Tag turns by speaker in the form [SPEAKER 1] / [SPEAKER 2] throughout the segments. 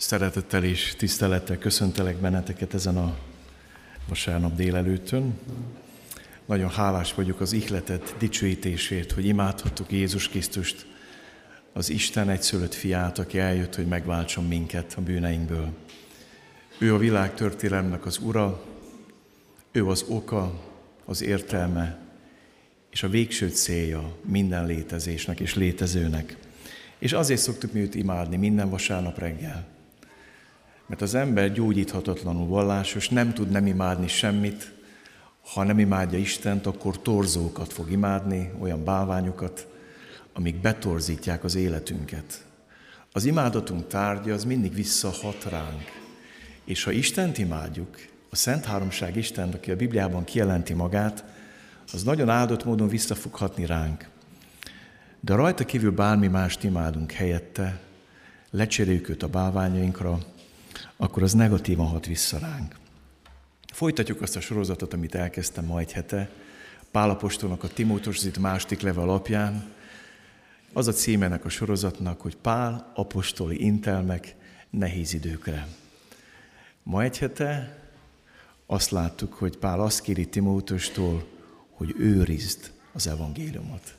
[SPEAKER 1] Szeretettel és tisztelettel köszöntelek benneteket ezen a vasárnap délelőttön. Nagyon hálás vagyok az ihletet dicsőítésért, hogy imádhattuk Jézus Krisztust, az Isten egyszülött fiát, aki eljött, hogy megváltson minket a bűneinkből. Ő a világ történelemnek az ura, ő az oka, az értelme és a végső célja minden létezésnek és létezőnek. És azért szoktuk mi őt imádni minden vasárnap reggel. Mert az ember gyógyíthatatlanul vallásos, nem tud nem imádni semmit, ha nem imádja Istent, akkor torzókat fog imádni, olyan bálványokat, amik betorzítják az életünket. Az imádatunk tárgya az mindig visszahat ránk. És ha Istent imádjuk, a Szent Háromság Isten, aki a Bibliában kijelenti magát, az nagyon áldott módon vissza fog hatni ránk. De rajta kívül bármi mást imádunk helyette, lecseréljük őt a bálványainkra, akkor az negatívan hat vissza ránk. Folytatjuk azt a sorozatot, amit elkezdtem ma egy hete, Pálapostolnak a Timótoszit második leve alapján. Az a címenek a sorozatnak, hogy Pál apostoli intelmek nehéz időkre. Ma egy hete azt láttuk, hogy Pál azt kéri Timótostól, hogy őrizd az evangéliumot.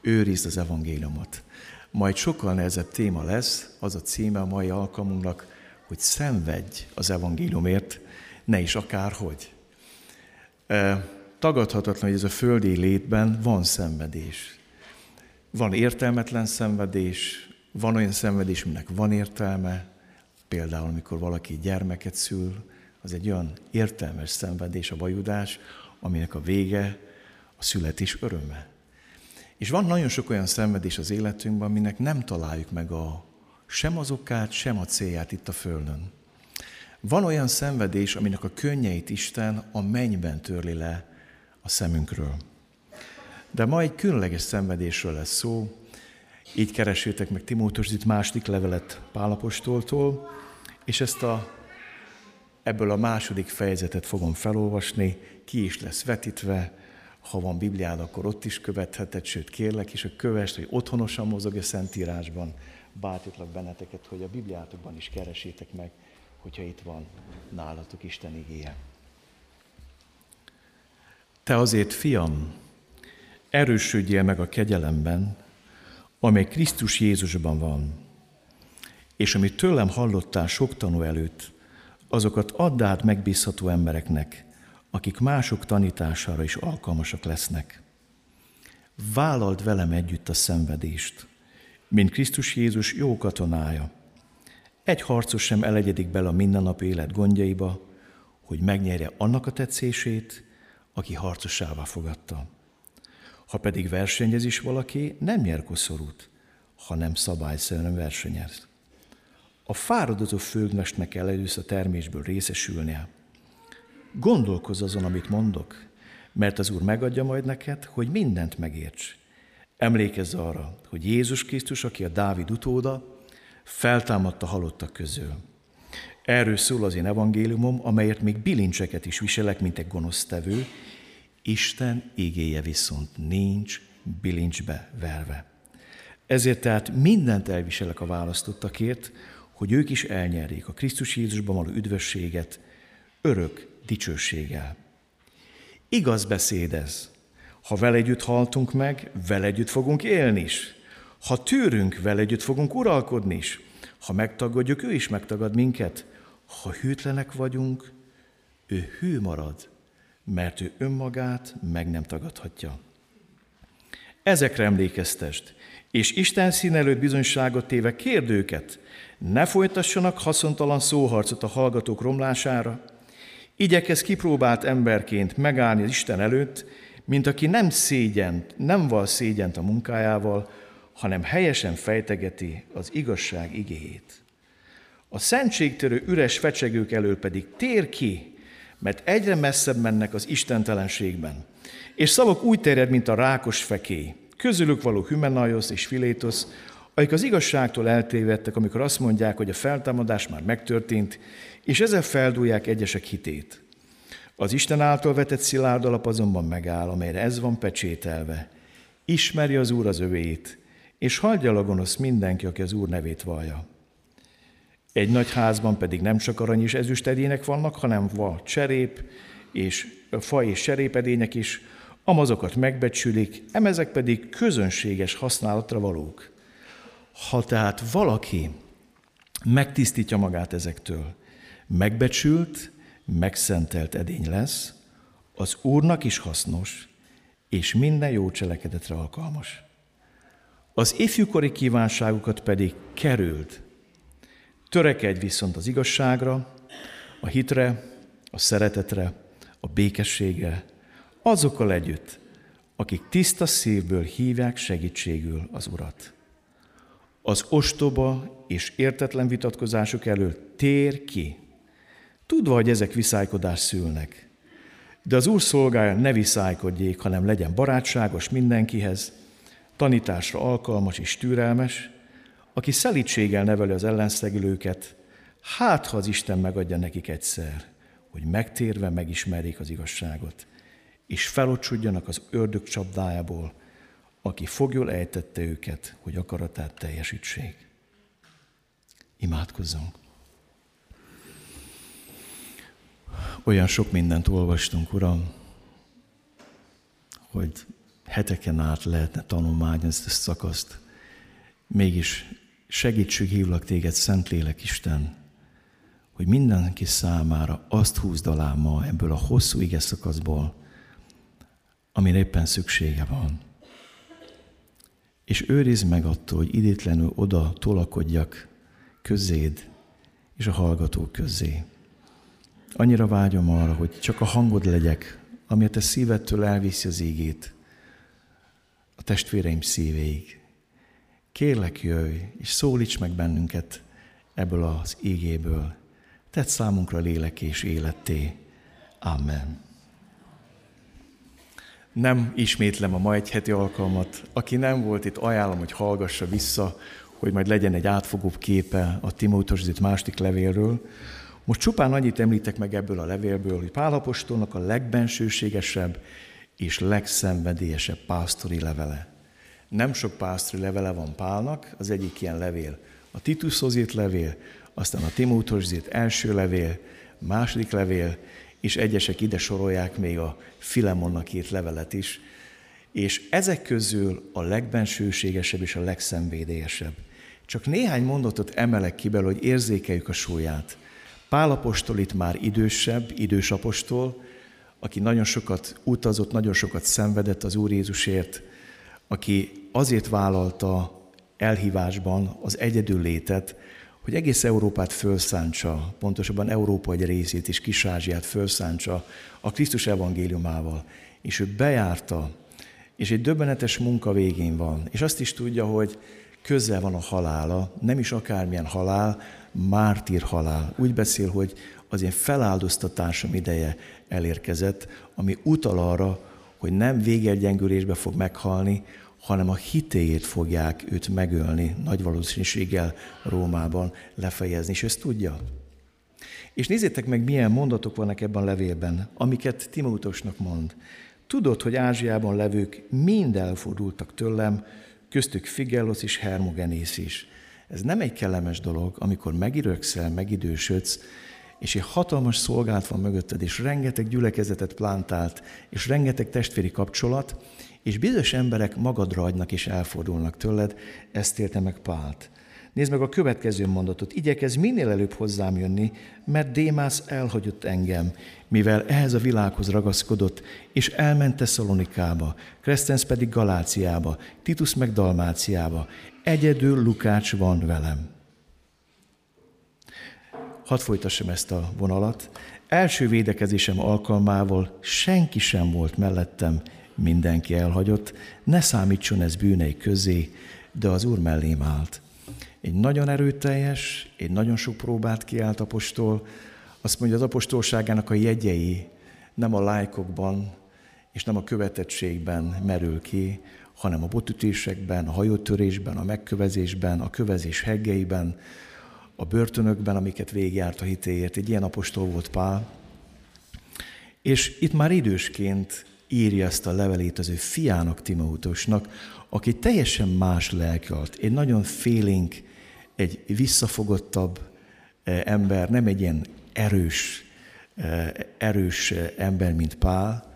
[SPEAKER 1] Őrizd az evangéliumot. Majd sokkal nehezebb téma lesz, az a címe a mai alkalmunknak, hogy szenvedj az evangéliumért, ne is akárhogy. Tagadhatatlan, hogy ez a földi létben van szenvedés. Van értelmetlen szenvedés, van olyan szenvedés, aminek van értelme, például amikor valaki gyermeket szül, az egy olyan értelmes szenvedés, a vajudás, aminek a vége a születés öröme. És van nagyon sok olyan szenvedés az életünkben, aminek nem találjuk meg a, sem az okát, sem a célját itt a Földön. Van olyan szenvedés, aminek a könnyeit Isten a mennyben törli le a szemünkről. De ma egy különleges szenvedésről lesz szó, így keresétek meg Timótos itt második levelet Pálapostoltól, és ezt a, ebből a második fejezetet fogom felolvasni, ki is lesz vetítve, ha van Bibliád, akkor ott is követheted, sőt kérlek is, hogy kövest, hogy otthonosan mozog a Szentírásban. Bátorítlak benneteket, hogy a Bibliátokban is keresétek meg, hogyha itt van nálatok Isten igéje. Te azért, fiam, erősödjél meg a kegyelemben, amely Krisztus Jézusban van, és amit tőlem hallottál sok tanú előtt, azokat add át megbízható embereknek, akik mások tanítására is alkalmasak lesznek. Vállald velem együtt a szenvedést, mint Krisztus Jézus jó katonája. Egy harcos sem elegyedik bele a mindennapi élet gondjaiba, hogy megnyerje annak a tetszését, aki harcosává fogadta. Ha pedig versenyez is valaki, nem nyer koszorút, hanem szabályszerűen versenyez. A fáradozó földmestnek kell először a termésből részesülnie. Gondolkozz azon, amit mondok, mert az Úr megadja majd neked, hogy mindent megérts. Emlékezz arra, hogy Jézus Krisztus, aki a Dávid utóda, feltámadta halottak közül. Erről szól az én evangéliumom, amelyet még bilincseket is viselek, mint egy gonosztevő, Isten igéje viszont nincs bilincsbe verve. Ezért tehát mindent elviselek a választottakért, hogy ők is elnyerjék a Krisztus Jézusban való üdvösséget örök dicsőséggel. Igaz beszéd ez. Ha vele együtt haltunk meg, vele együtt fogunk élni is. Ha tűrünk, vele együtt fogunk uralkodni is. Ha megtagadjuk, ő is megtagad minket. Ha hűtlenek vagyunk, ő hű marad, mert ő önmagát meg nem tagadhatja. Ezekre emlékeztest, és Isten szín előtt bizonyságot téve kérd őket, ne folytassanak haszontalan szóharcot a hallgatók romlására, Igyekez kipróbált emberként megállni az Isten előtt, mint aki nem szégyent, nem val szégyent a munkájával, hanem helyesen fejtegeti az igazság igéjét. A szentségtörő üres fecsegők elől pedig tér ki, mert egyre messzebb mennek az istentelenségben. És szavak úgy terjed, mint a rákos fekély. Közülük való Hymenaiosz és Filétosz, akik az igazságtól eltévedtek, amikor azt mondják, hogy a feltámadás már megtörtént, és ezzel feldúlják egyesek hitét. Az Isten által vetett szilárd alap azonban megáll, amelyre ez van pecsételve. Ismeri az Úr az övéit, és hagyja a gonosz mindenki, aki az Úr nevét vallja. Egy nagy házban pedig nem csak arany és ezüst edények vannak, hanem va, cserép, és fa és cserépedények is, amazokat megbecsülik, emezek pedig közönséges használatra valók. Ha tehát valaki megtisztítja magát ezektől, megbecsült, megszentelt edény lesz, az Úrnak is hasznos, és minden jó cselekedetre alkalmas. Az ifjúkori kívánságukat pedig kerüld. Törekedj viszont az igazságra, a hitre, a szeretetre, a békességre, azokkal együtt, akik tiszta szívből hívják segítségül az Urat. Az ostoba és értetlen vitatkozások elől tér ki, tudva, hogy ezek viszálykodás szülnek. De az Úr szolgája ne viszálykodjék, hanem legyen barátságos mindenkihez, tanításra alkalmas és türelmes, aki szelítséggel neveli az ellenszegülőket, hát ha az Isten megadja nekik egyszer, hogy megtérve megismerjék az igazságot, és felocsudjanak az ördög csapdájából, aki fogjul ejtette őket, hogy akaratát teljesítsék. Imádkozzunk! Olyan sok mindent olvastunk, Uram, hogy heteken át lehetne tanulmányozni ezt a szakaszt. Mégis segítség hívlak téged, Szentlélek Isten, hogy mindenki számára azt húzd alá ma ebből a hosszú ige szakaszból, amire éppen szüksége van. És őrizd meg attól, hogy idétlenül oda tolakodjak közéd és a hallgatók közé. Annyira vágyom arra, hogy csak a hangod legyek, ami a te szívettől elviszi az ígét a testvéreim szívéig. Kérlek, jöjj, és szólíts meg bennünket ebből az ígéből. Tedd számunkra lélek és életté. Amen. Nem ismétlem a ma egy heti alkalmat. Aki nem volt itt, ajánlom, hogy hallgassa vissza, hogy majd legyen egy átfogóbb képe a Timóteuszit második levélről. Most csupán annyit említek meg ebből a levélből, hogy Pálapostolnak a legbensőségesebb és legszenvedélyesebb pásztori levele. Nem sok pásztori levele van Pálnak, az egyik ilyen levél a Titushoz írt levél, aztán a Timóteushoz írt első levél, második levél, és egyesek ide sorolják még a Filemonnak írt levelet is, és ezek közül a legbensőségesebb és a legszenvédélyesebb. Csak néhány mondatot emelek ki belőle, hogy érzékeljük a súlyát. Pálapostól itt már idősebb, idős apostol, aki nagyon sokat utazott, nagyon sokat szenvedett az Úr Jézusért, aki azért vállalta elhívásban az egyedül létet, hogy egész Európát felszántsa, pontosabban Európa egy részét és Kis-Ázsiát felszántsa a Krisztus evangéliumával. És ő bejárta, és egy döbbenetes munka végén van. És azt is tudja, hogy közel van a halála, nem is akármilyen halál, mártír halál. Úgy beszél, hogy az én feláldoztatásom ideje elérkezett, ami utal arra, hogy nem végelgyengülésbe fog meghalni, hanem a hitéért fogják őt megölni, nagy valószínűséggel Rómában lefejezni, és ezt tudja. És nézzétek meg, milyen mondatok vannak ebben a levélben, amiket Timótosnak mond. Tudod, hogy Ázsiában levők mind elfordultak tőlem, köztük Figelos és Hermogenész is. Ez nem egy kellemes dolog, amikor megirökszel, megidősödsz, és egy hatalmas szolgált van mögötted, és rengeteg gyülekezetet plántált, és rengeteg testvéri kapcsolat, és bizonyos emberek magadra adnak és elfordulnak tőled, ezt érte meg Pált. Nézd meg a következő mondatot. Igyekez minél előbb hozzám jönni, mert Démász elhagyott engem, mivel ehhez a világhoz ragaszkodott, és elment Tesszalonikába, Kresztensz pedig Galáciába, Titus meg Dalmáciába. Egyedül Lukács van velem. Hadd folytassam ezt a vonalat. Első védekezésem alkalmával senki sem volt mellettem, mindenki elhagyott, ne számítson ez bűnei közé, de az Úr mellém állt. Egy nagyon erőteljes, egy nagyon sok próbát kiállt apostol, azt mondja, az apostolságának a jegyei nem a lájkokban és nem a követettségben merül ki, hanem a botütésekben, a hajótörésben, a megkövezésben, a kövezés heggeiben, a börtönökben, amiket végigjárt a hitéért. Egy ilyen apostol volt Pál. És itt már idősként írja ezt a levelét az ő fiának, Timóteusnak, aki teljesen más lelkalt, egy nagyon félénk, egy visszafogottabb, ember, nem egy ilyen erős, erős ember, mint Pál,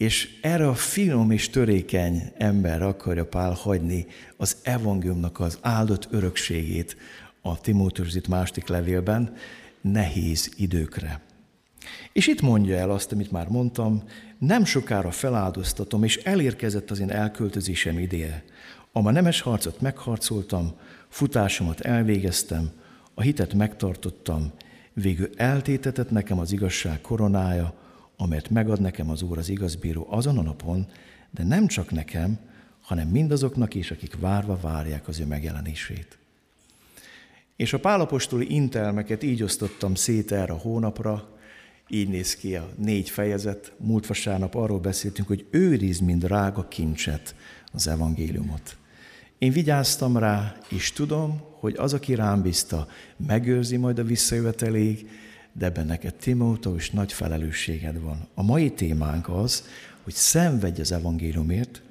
[SPEAKER 1] és erre a finom és törékeny ember akarja Pál hagyni az evangéliumnak az áldott örökségét a Timóteus második levélben nehéz időkre. És itt mondja el azt, amit már mondtam, nem sokára feláldoztatom, és elérkezett az én elköltözésem ideje. A nemes harcot megharcoltam, futásomat elvégeztem, a hitet megtartottam, végül eltétetett nekem az igazság koronája, amelyet megad nekem az Úr az igazbíró azon a napon, de nem csak nekem, hanem mindazoknak is, akik várva várják az ő megjelenését. És a pálapostoli intelmeket így osztottam szét erre a hónapra, így néz ki a négy fejezet. Múlt vasárnap arról beszéltünk, hogy őriz, mint rága kincset az evangéliumot. Én vigyáztam rá, és tudom, hogy az, aki rám bízta, megőrzi majd a visszajöveteléig, de ebben neked és nagy felelősséged van. A mai témánk az, hogy szenvedj az evangéliumért.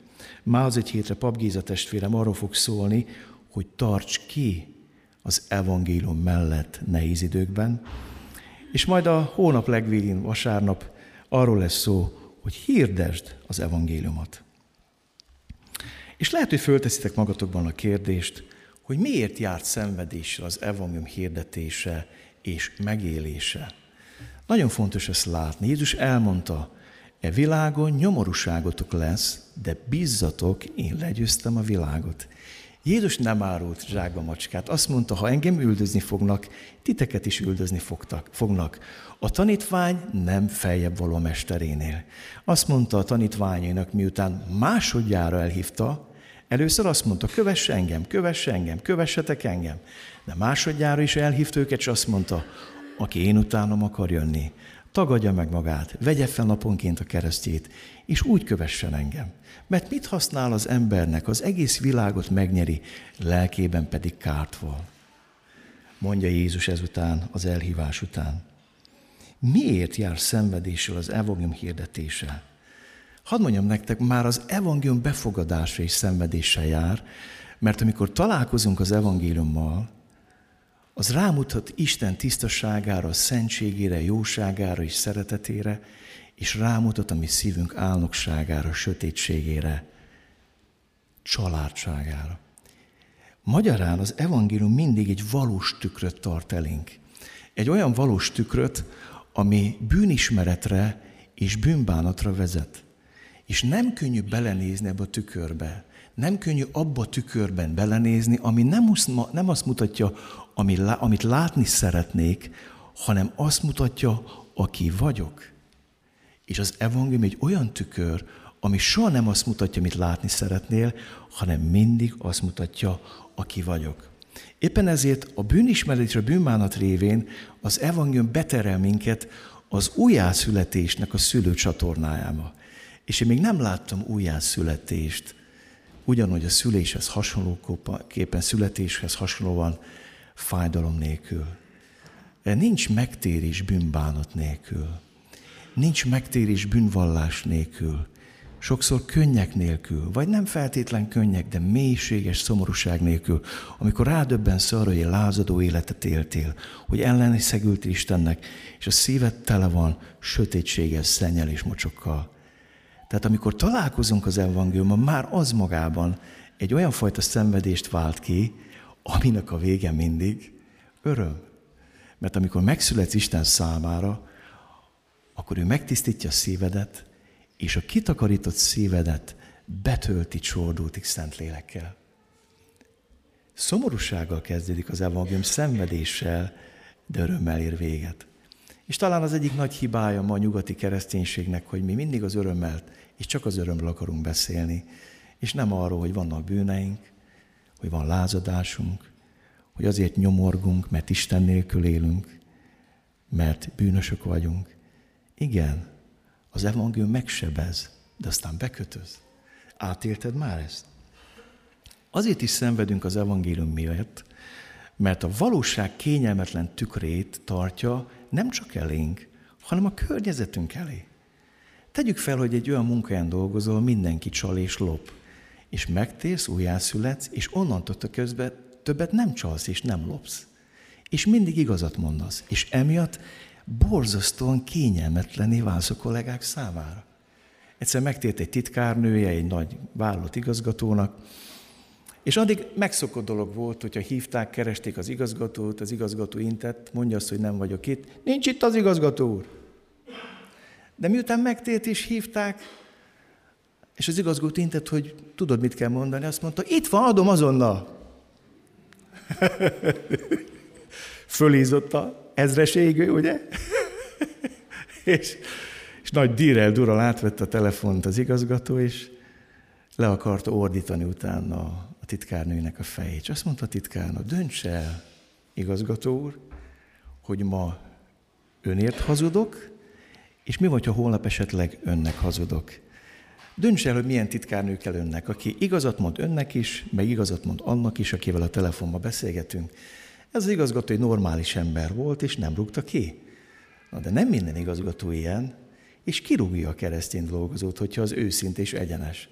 [SPEAKER 1] Már az egy hétre Pap Géza testvérem arról fog szólni, hogy tarts ki az evangélium mellett nehéz időkben, és majd a hónap legvégén, vasárnap arról lesz szó, hogy hirdesd az evangéliumot. És lehet, hogy fölteszitek magatokban a kérdést, hogy miért járt szenvedéssel az evangélium hirdetése és megélése. Nagyon fontos ezt látni. Jézus elmondta, e világon nyomorúságotok lesz, de bízzatok, én legyőztem a világot. Jézus nem árult zsákba macskát. Azt mondta, ha engem üldözni fognak, titeket is üldözni fogtak, fognak. A tanítvány nem feljebb való mesterénél. Azt mondta a tanítványainak, miután másodjára elhívta, először azt mondta, kövess engem, kövess engem, kövessetek engem. De másodjára is elhívta őket, és azt mondta, aki én utánom akar jönni, tagadja meg magát, vegye fel naponként a keresztjét, és úgy kövessen engem. Mert mit használ az embernek, az egész világot megnyeri, lelkében pedig kárt van. Mondja Jézus ezután, az elhívás után. Miért jár szenvedéssel az evangélium hirdetése? Hadd mondjam nektek, már az evangélium befogadása is szenvedéssel jár, mert amikor találkozunk az evangéliummal, az rámutat Isten tisztaságára, szentségére, jóságára és szeretetére, és rámutat a mi szívünk álnokságára, sötétségére, családságára. Magyarán az evangélium mindig egy valós tükröt tart elénk. Egy olyan valós tükröt, ami bűnismeretre és bűnbánatra vezet. És nem könnyű belenézni ebbe a tükörbe. Nem könnyű abba a tükörben belenézni, ami nem, nem azt mutatja, amit látni szeretnék, hanem azt mutatja, aki vagyok. És az evangélium egy olyan tükör, ami soha nem azt mutatja, amit látni szeretnél, hanem mindig azt mutatja, aki vagyok. Éppen ezért a bűnismeret és a bűnbánat révén az evangélium beterel minket az újjászületésnek a szülőcsatornájába. És én még nem láttam újjászületést, ugyanúgy a szüléshez hasonlóképpen, születéshez hasonlóan fájdalom nélkül. Nincs megtérés bűnbánat nélkül. Nincs megtérés bűnvallás nélkül. Sokszor könnyek nélkül, vagy nem feltétlen könnyek, de mélységes szomorúság nélkül, amikor rádöbbensz arra, hogy lázadó életet éltél, hogy elleni szegült Istennek, és a szíved tele van sötétséges szennyel és mocsokkal. Tehát amikor találkozunk az evangéliumban, már az magában egy olyan fajta szenvedést vált ki, aminek a vége mindig öröm. Mert amikor megszületsz Isten számára, akkor ő megtisztítja a szívedet, és a kitakarított szívedet betölti csordultig szent lélekkel. Szomorúsággal kezdődik az evangélium, szenvedéssel, de örömmel ér véget. És talán az egyik nagy hibája ma a nyugati kereszténységnek, hogy mi mindig az örömmel, és csak az örömről akarunk beszélni, és nem arról, hogy vannak bűneink, hogy van lázadásunk, hogy azért nyomorgunk, mert Isten nélkül élünk, mert bűnösök vagyunk. Igen, az evangélium megsebez, de aztán bekötöz. Átélted már ezt? Azért is szenvedünk az evangélium miatt, mert a valóság kényelmetlen tükrét tartja nem csak elénk, hanem a környezetünk elé. Tegyük fel, hogy egy olyan munkahelyen dolgozol, mindenki csal és lop és megtérsz, újjászületsz, és onnantól közben többet nem csalsz és nem lopsz. És mindig igazat mondasz. És emiatt borzasztóan kényelmetlené válsz a kollégák számára. Egyszer megtért egy titkárnője egy nagy vállalat igazgatónak, és addig megszokott dolog volt, hogyha hívták, keresték az igazgatót, az igazgató intett, mondja azt, hogy nem vagyok itt. Nincs itt az igazgató úr. De miután megtért és hívták, és az igazgató intett, hogy tudod, mit kell mondani, azt mondta, itt van, adom azonnal. Fölízott a ezreség, ugye? és, és nagy dírel dural átvette a telefont az igazgató, és le akarta ordítani utána a titkárnőnek a fejét. És azt mondta a titkárnő, dönts el, igazgató úr, hogy ma önért hazudok, és mi vagy, ha holnap esetleg önnek hazudok. Dönts el, hogy milyen titkárnő kell önnek, aki igazat mond önnek is, meg igazat mond annak is, akivel a telefonban beszélgetünk. Ez az igazgató egy normális ember volt, és nem rúgta ki. Na de nem minden igazgató ilyen, és kirúgja a keresztény dolgozót, hogyha az őszint és egyenes.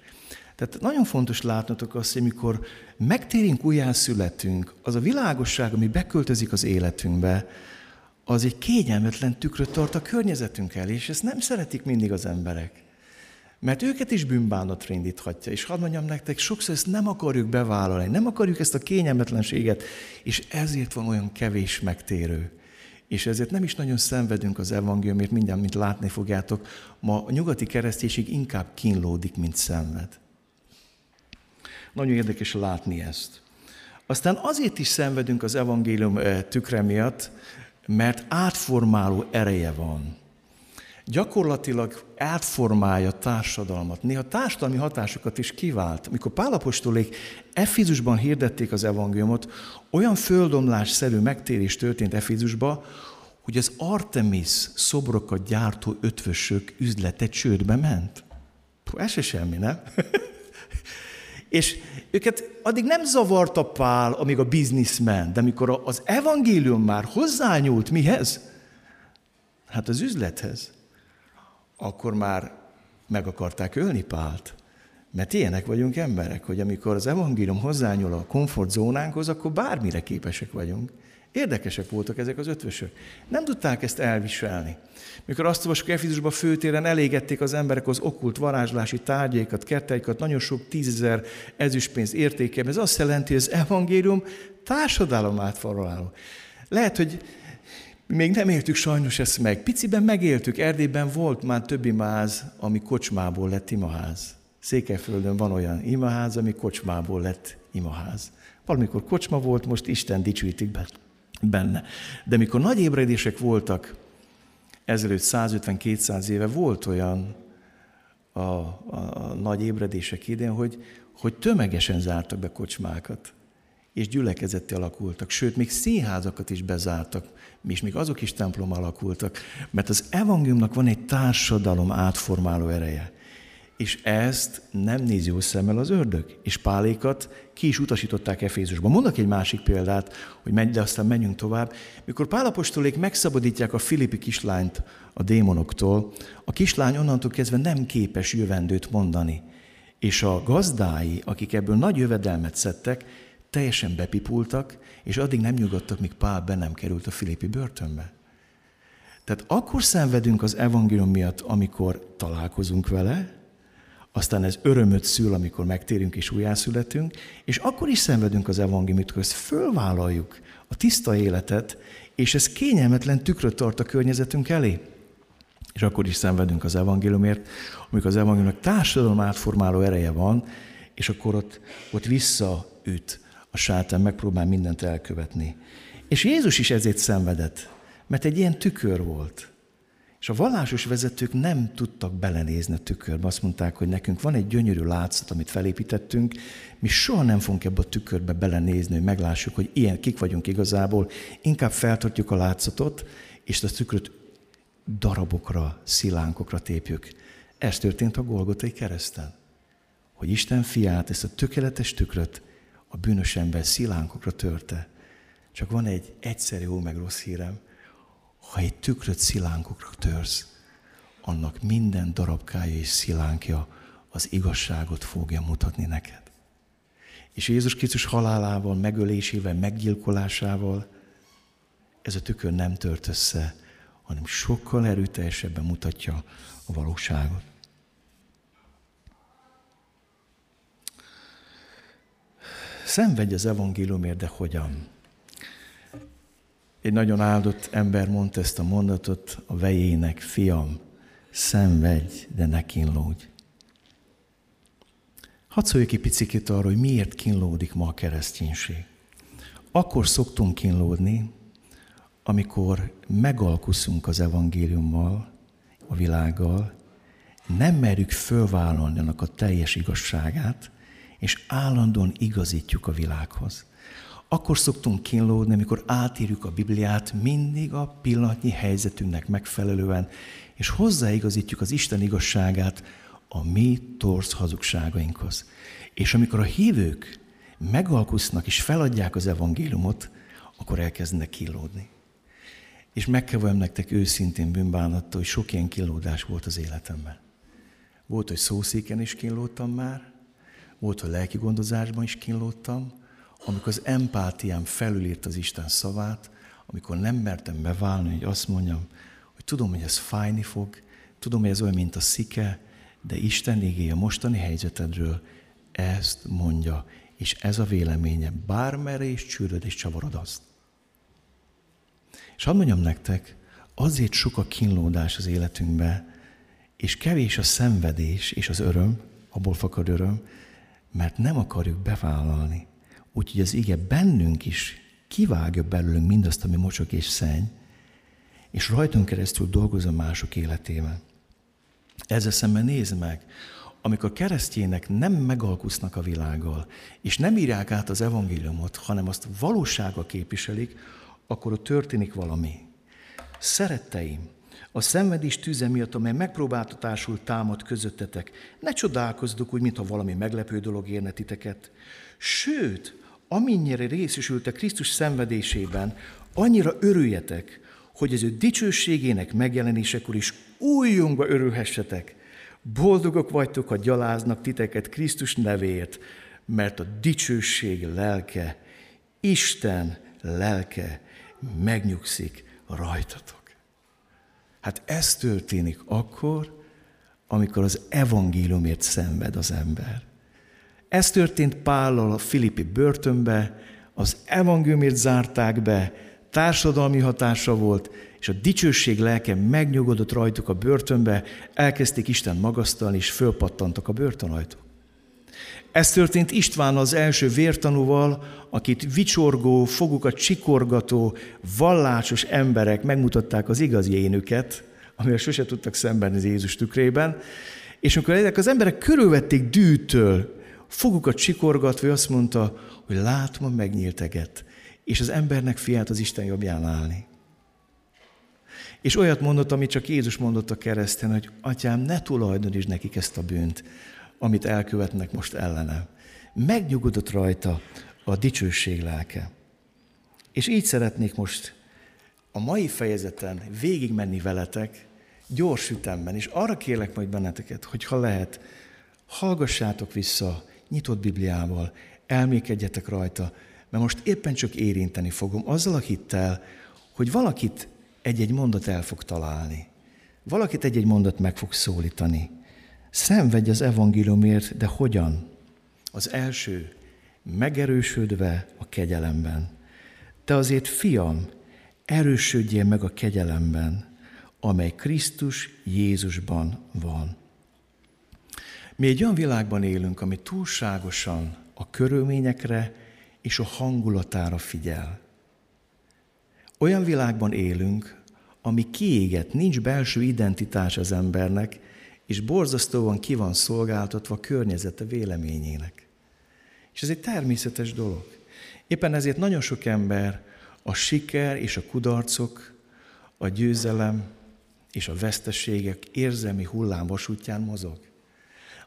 [SPEAKER 1] Tehát nagyon fontos látnotok azt, hogy mikor megtérünk, újjászületünk, az a világosság, ami beköltözik az életünkbe, az egy kényelmetlen tükröt tart a környezetünk el, és ezt nem szeretik mindig az emberek. Mert őket is bűnbánatra indíthatja. És hadd mondjam nektek, sokszor ezt nem akarjuk bevállalni, nem akarjuk ezt a kényelmetlenséget, és ezért van olyan kevés megtérő. És ezért nem is nagyon szenvedünk az evangéliumért, mindjárt, mint látni fogjátok, ma a nyugati kereszténység inkább kínlódik, mint szenved. Nagyon érdekes látni ezt. Aztán azért is szenvedünk az evangélium eh, tükre miatt, mert átformáló ereje van gyakorlatilag átformálja társadalmat, néha társadalmi hatásokat is kivált. Amikor Pálapostolék Efizusban hirdették az evangéliumot, olyan földomlásszerű megtérés történt Efizusba, hogy az Artemis szobrokat gyártó ötvösök üzlete csődbe ment. Puh, ez se semmi, nem? És őket addig nem zavarta Pál, amíg a biznisz ment, de amikor az evangélium már hozzányúlt mihez? Hát az üzlethez akkor már meg akarták ölni Pált. Mert ilyenek vagyunk emberek, hogy amikor az evangélium hozzányúl a komfortzónánkhoz, akkor bármire képesek vagyunk. Érdekesek voltak ezek az ötvösök. Nem tudták ezt elviselni. Mikor azt olvasjuk Efizusban főtéren elégették az emberek az okult varázslási tárgyaikat, kerteikat, nagyon sok tízezer ezüstpénz értékében. Ez azt jelenti, hogy az evangélium társadalom átforraláló. Lehet, hogy még nem éltük sajnos ezt meg. Piciben megéltük, Erdélyben volt már több imaház, ami kocsmából lett imaház. Székelyföldön van olyan imaház, ami kocsmából lett imaház. Valamikor kocsma volt, most Isten dicsőítik benne. De mikor nagy ébredések voltak, ezelőtt 150-200 éve volt olyan a, a, a nagy ébredések idén, hogy, hogy tömegesen zártak be kocsmákat és gyülekezeti alakultak, sőt, még színházakat is bezártak, és még azok is templom alakultak, mert az evangéliumnak van egy társadalom átformáló ereje. És ezt nem néz jó szemmel az ördög. És Pálékat ki is utasították Efézusban. Mondok egy másik példát, hogy menj, de aztán menjünk tovább. Mikor Pálapostolék megszabadítják a Filippi kislányt a démonoktól, a kislány onnantól kezdve nem képes jövendőt mondani. És a gazdái, akik ebből nagy jövedelmet szedtek, teljesen bepipultak, és addig nem nyugodtak, míg Pál be nem került a Filippi börtönbe. Tehát akkor szenvedünk az evangélium miatt, amikor találkozunk vele, aztán ez örömöt szül, amikor megtérünk és újjászületünk, és akkor is szenvedünk az evangéliumot, hogy fölvállaljuk, a tiszta életet, és ez kényelmetlen tükröt tart a környezetünk elé. És akkor is szenvedünk az evangéliumért, amikor az evangéliumnak társadalom átformáló ereje van, és akkor ott, ott visszaüt a sátán megpróbál mindent elkövetni. És Jézus is ezért szenvedett, mert egy ilyen tükör volt. És a vallásos vezetők nem tudtak belenézni a tükörbe. Azt mondták, hogy nekünk van egy gyönyörű látszat, amit felépítettünk, mi soha nem fogunk ebbe a tükörbe belenézni, hogy meglássuk, hogy ilyen kik vagyunk igazából, inkább feltartjuk a látszatot, és a tükröt darabokra, szilánkokra tépjük. Ez történt a Golgotai kereszten. Hogy Isten fiát, ezt a tökéletes tükröt a bűnös ember szilánkokra törte. Csak van egy egyszerű jó meg rossz hírem. Ha egy tükröt szilánkokra törsz, annak minden darabkája és szilánkja az igazságot fogja mutatni neked. És Jézus Krisztus halálával, megölésével, meggyilkolásával ez a tükör nem tört össze, hanem sokkal erőteljesebben mutatja a valóságot. Szenvedj az evangéliumért, de hogyan? Egy nagyon áldott ember mondta ezt a mondatot a vejének, fiam, szenvedj, de ne kínlódj. Hadd szóljuk egy picit arról, hogy miért kínlódik ma a kereszténység. Akkor szoktunk kínlódni, amikor megalkuszunk az evangéliummal, a világgal, nem merjük fölvállalni annak a teljes igazságát, és állandóan igazítjuk a világhoz. Akkor szoktunk kínlódni, amikor átírjuk a Bibliát mindig a pillanatnyi helyzetünknek megfelelően, és hozzáigazítjuk az Isten igazságát a mi torz hazugságainkhoz. És amikor a hívők megalkusznak és feladják az evangéliumot, akkor elkezdenek kínlódni. És meg kell nektek őszintén bűnbánattal, hogy sok ilyen kínlódás volt az életemben. Volt, hogy szószéken is kínlódtam már, volt, hogy lelki gondozásban is kínlódtam, amikor az empátiám felülírt az Isten szavát, amikor nem mertem beválni, hogy azt mondjam, hogy tudom, hogy ez fájni fog, tudom, hogy ez olyan, mint a szike, de Isten igéje a mostani helyzetedről ezt mondja, és ez a véleménye, bármerre is csűröd és csavarod azt. És hadd mondjam nektek, azért sok a kínlódás az életünkbe, és kevés a szenvedés és az öröm, abból fakad öröm, mert nem akarjuk bevállalni. Úgyhogy az ige bennünk is kivágja belőlünk mindazt, ami mocsok és szenny, és rajtunk keresztül dolgozom mások életében. Ezzel szemben nézd meg, amikor keresztjének nem megalkusznak a világgal, és nem írják át az evangéliumot, hanem azt valósága képviselik, akkor ott történik valami. Szeretteim, a szenvedés tüze miatt, amely megpróbáltatásul támad közöttetek, ne csodálkozduk úgy, mintha valami meglepő dolog érne titeket. Sőt, amennyire részesültek Krisztus szenvedésében, annyira örüljetek, hogy az ő dicsőségének megjelenésekor is újjongva örülhessetek. Boldogok vagytok, ha gyaláznak titeket Krisztus nevéért, mert a dicsőség lelke, Isten lelke megnyugszik rajtatok. Hát ez történik akkor, amikor az evangéliumért szenved az ember. Ez történt Pállal a Filippi börtönbe, az evangéliumért zárták be, társadalmi hatása volt, és a dicsőség lelke megnyugodott rajtuk a börtönbe, elkezdték Isten magasztalni, és fölpattantak a börtönajtók. Ez történt István az első vértanúval, akit vicsorgó, fogukat csikorgató, vallásos emberek megmutatták az igazi énüket, amivel sose tudtak az Jézus tükrében, és amikor ezek az emberek körülvették dűtől, fogukat csikorgatva, azt mondta, hogy látom a megnyílteget, és az embernek fiát az Isten jobbján állni. És olyat mondott, amit csak Jézus mondott a kereszten, hogy atyám, ne tulajdonítsd nekik ezt a bűnt, amit elkövetnek most ellene. Megnyugodott rajta a dicsőség lelke. És így szeretnék most a mai fejezeten végigmenni veletek, gyors ütemben, és arra kérlek majd benneteket, hogy ha lehet, hallgassátok vissza nyitott Bibliával, elmékedjetek rajta, mert most éppen csak érinteni fogom azzal a hittel, hogy valakit egy-egy mondat el fog találni. Valakit egy-egy mondat meg fog szólítani. Szenvedj az evangéliumért, de hogyan? Az első, megerősödve a kegyelemben. Te azért, fiam, erősödjél meg a kegyelemben, amely Krisztus Jézusban van. Mi egy olyan világban élünk, ami túlságosan a körülményekre és a hangulatára figyel. Olyan világban élünk, ami kiégett, nincs belső identitás az embernek, és borzasztóan ki van szolgáltatva a környezete véleményének. És ez egy természetes dolog. Éppen ezért nagyon sok ember a siker és a kudarcok, a győzelem és a veszteségek érzelmi hullámvasútján mozog.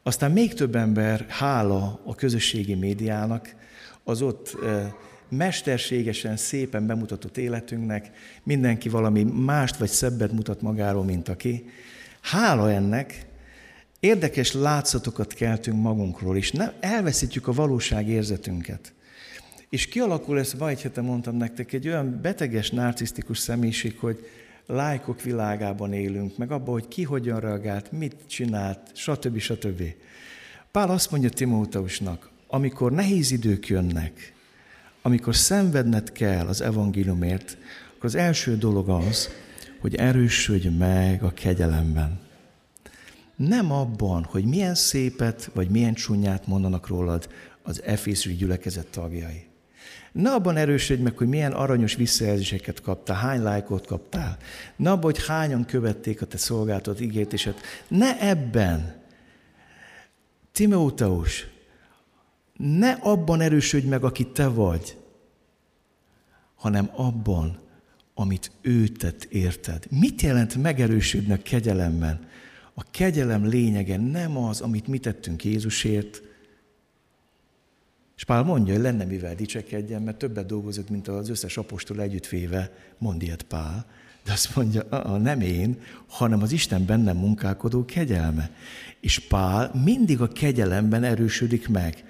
[SPEAKER 1] Aztán még több ember, hála a közösségi médiának, az ott eh, mesterségesen, szépen bemutatott életünknek, mindenki valami mást vagy szebbet mutat magáról, mint aki. Hála ennek, érdekes látszatokat keltünk magunkról, és nem elveszítjük a valóság érzetünket. És kialakul ezt, ma egy hete mondtam nektek, egy olyan beteges, narcisztikus személyiség, hogy lájkok világában élünk, meg abban, hogy ki hogyan reagált, mit csinált, stb. stb. Pál azt mondja Timóteusnak, amikor nehéz idők jönnek, amikor szenvedned kell az evangéliumért, akkor az első dolog az, hogy erősödj meg a kegyelemben. Nem abban, hogy milyen szépet vagy milyen csúnyát mondanak rólad az Efészi gyülekezet tagjai. Ne abban erősödj meg, hogy milyen aranyos visszajelzéseket kaptál, hány lájkot kaptál. Ne abban, hogy hányan követték a te szolgáltat ígértésed. Ne ebben. Timóteus, ne abban erősödj meg, aki te vagy, hanem abban, amit ő tett érted. Mit jelent megerősödni a kegyelemben? A kegyelem lényege nem az, amit mi tettünk Jézusért, és Pál mondja, hogy lenne mivel dicsekedjen, mert többet dolgozott, mint az összes apostol együttvéve, mond ilyet Pál. De azt mondja, nem én, hanem az Isten bennem munkálkodó kegyelme. És Pál mindig a kegyelemben erősödik meg.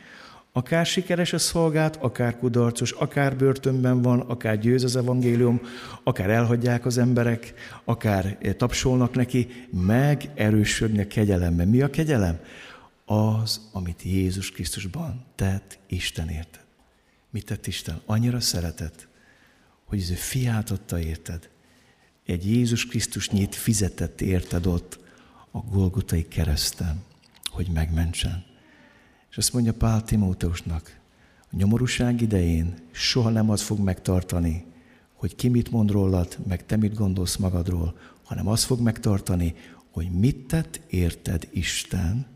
[SPEAKER 1] Akár sikeres a szolgált, akár kudarcos, akár börtönben van, akár győz az evangélium, akár elhagyják az emberek, akár tapsolnak neki, meg erősödni a kegyelemben. Mi a kegyelem? Az, amit Jézus Krisztusban tett Istenért. Mit tett Isten? Annyira szeretett, hogy az ő fiát adta érted. Egy Jézus Krisztus nyit fizetett érted ott a Golgotai kereszten, hogy megmentsen. És azt mondja Pál Timóteusnak, a nyomorúság idején soha nem az fog megtartani, hogy ki mit mond rólad, meg te mit gondolsz magadról, hanem az fog megtartani, hogy mit tett érted Isten,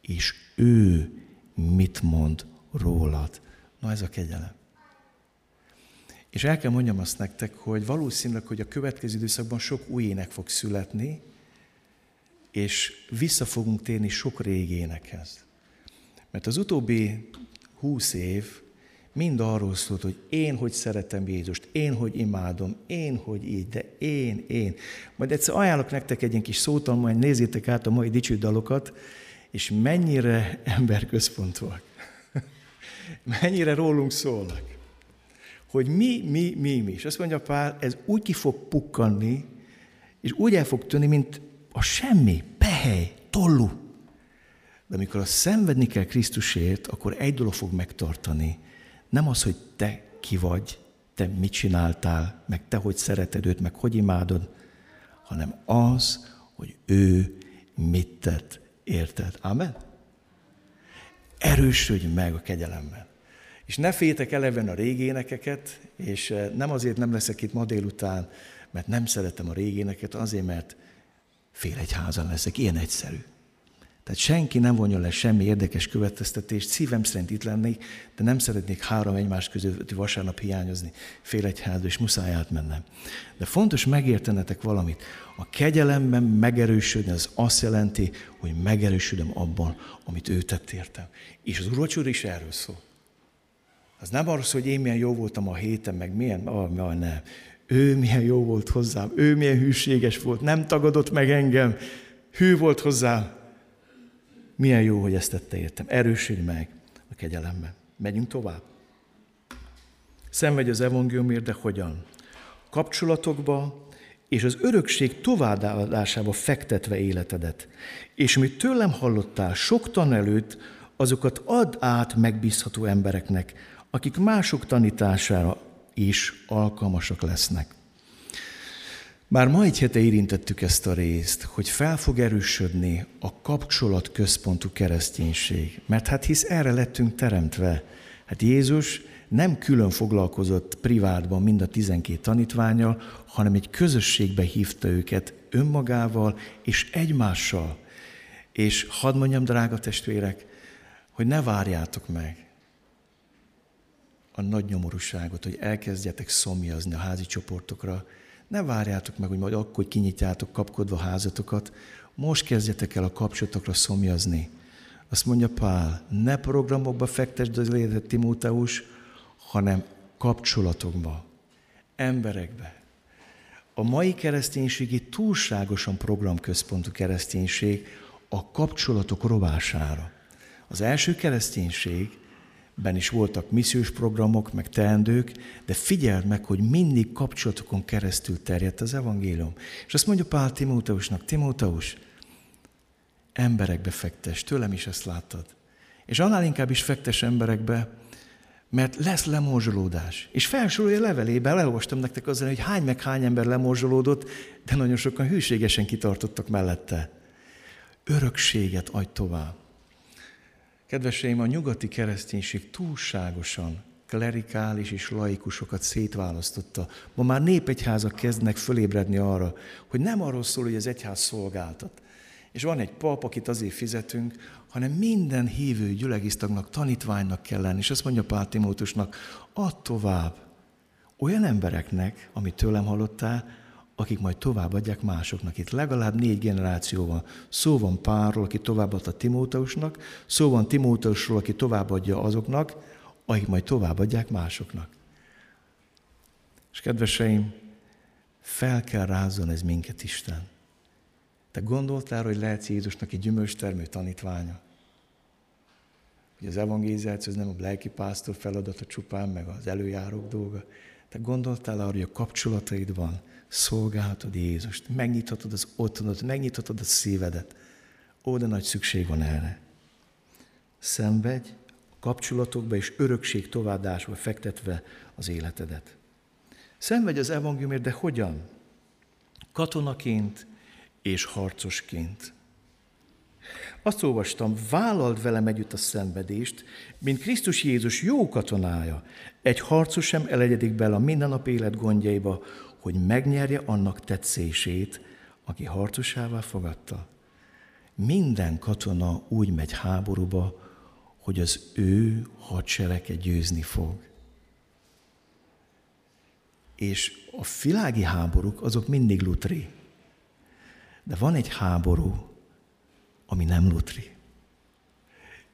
[SPEAKER 1] és ő mit mond rólad. Na ez a kegyelem. És el kell mondjam azt nektek, hogy valószínűleg, hogy a következő időszakban sok új ének fog születni, és vissza fogunk térni sok régi énekhez. Mert az utóbbi húsz év mind arról szólt, hogy én hogy szeretem Jézust, én hogy imádom, én hogy így, de én, én. Majd egyszer ajánlok nektek egy ilyen kis szótalmány, nézzétek át a mai dicső dalokat, és mennyire emberközpontúak. mennyire rólunk szólnak. Hogy mi, mi, mi, mi. És azt mondja Pál, ez úgy ki fog pukkanni, és úgy el fog tűnni, mint a semmi, pehely, tollú. De amikor a szenvedni kell Krisztusért, akkor egy dolog fog megtartani. Nem az, hogy te ki vagy, te mit csináltál, meg te hogy szereted őt, meg hogy imádod, hanem az, hogy ő mit tett Érted? Amen? Erősödj meg a kegyelemben. És ne fétek eleven a régi énekeket, és eh, nem azért nem leszek itt ma délután, mert nem szeretem a régi éneket, azért, mert fél egy házan leszek. Ilyen egyszerű. Tehát senki nem vonjon le semmi érdekes következtetést, szívem szerint itt lennék, de nem szeretnék három egymás közötti vasárnap hiányozni fél egyházba, és muszáj átmennem. De fontos megértenetek valamit. A kegyelemben megerősödni az azt jelenti, hogy megerősödöm abban, amit ő tett értem. És az úrvacsor is erről szól. Az nem arról szól, hogy én milyen jó voltam a héten, meg milyen, ah, ah, nem. Ő milyen jó volt hozzám, ő milyen hűséges volt, nem tagadott meg engem, hű volt hozzám, milyen jó, hogy ezt tette értem. Erősödj meg a kegyelemben. Megyünk tovább. Szenvedj az evangéliumért, de hogyan? Kapcsolatokba és az örökség továbbadásába fektetve életedet. És amit tőlem hallottál sok tan előtt, azokat add át megbízható embereknek, akik mások tanítására is alkalmasak lesznek. Már ma egy hete érintettük ezt a részt, hogy fel fog erősödni a kapcsolat központú kereszténység. Mert hát hisz erre lettünk teremtve. Hát Jézus nem külön foglalkozott privátban mind a tizenkét tanítványal, hanem egy közösségbe hívta őket önmagával és egymással. És hadd mondjam, drága testvérek, hogy ne várjátok meg a nagy nyomorúságot, hogy elkezdjetek szomjazni a házi csoportokra, ne várjátok meg, hogy majd akkor kinyitjátok kapkodva házatokat, most kezdjetek el a kapcsolatokra szomjazni. Azt mondja Pál, ne programokba fektesd az életet, Timóteus, hanem kapcsolatokba, emberekbe. A mai kereszténységi túlságosan programközpontú kereszténység a kapcsolatok rovására. Az első kereszténység ben is voltak missziós programok, meg teendők, de figyeld meg, hogy mindig kapcsolatokon keresztül terjedt az evangélium. És azt mondja Pál Timóteusnak, Timóteus, emberekbe fektes, tőlem is ezt láttad. És annál inkább is fektes emberekbe, mert lesz lemorzsolódás. És felsorolja levelében, elolvastam nektek azzal, hogy hány meg hány ember lemorzsolódott, de nagyon sokan hűségesen kitartottak mellette. Örökséget adj tovább. Kedveseim, a nyugati kereszténység túlságosan klerikális és laikusokat szétválasztotta. Ma már népegyházak kezdnek fölébredni arra, hogy nem arról szól, hogy az egyház szolgáltat. És van egy pap, akit azért fizetünk, hanem minden hívő gyülegisztagnak, tanítványnak kell lenni. És azt mondja Pál Timótusnak, add tovább olyan embereknek, amit tőlem hallottál, akik majd továbbadják másoknak. Itt legalább négy generáció van. Szó van Párról, aki továbbadta Timóteusnak, szó van Timóteusról, aki továbbadja azoknak, akik majd továbbadják másoknak. És kedveseim, fel kell rázzon ez minket Isten. Te gondoltál, hogy lehetsz Jézusnak egy gyümölcstermő tanítványa? Hogy az evangélizáció az nem a lelki pásztor feladata csupán, meg az előjárók dolga. Te gondoltál arra, hogy a kapcsolataid van, szolgálhatod Jézust, megnyithatod az otthonodat, megnyithatod a szívedet. Ó, de nagy szükség van erre. Szenvedj a kapcsolatokba és örökség továbbásba fektetve az életedet. Szenvedj az evangéliumért, de hogyan? Katonaként és harcosként. Azt olvastam, vállalt velem együtt a szenvedést, mint Krisztus Jézus jó katonája. Egy harcos sem elegyedik bele a mindennap élet gondjaiba, hogy megnyerje annak tetszését, aki harcosává fogadta. Minden katona úgy megy háborúba, hogy az ő hadserege győzni fog. És a világi háborúk azok mindig lutri. De van egy háború, ami nem lutri.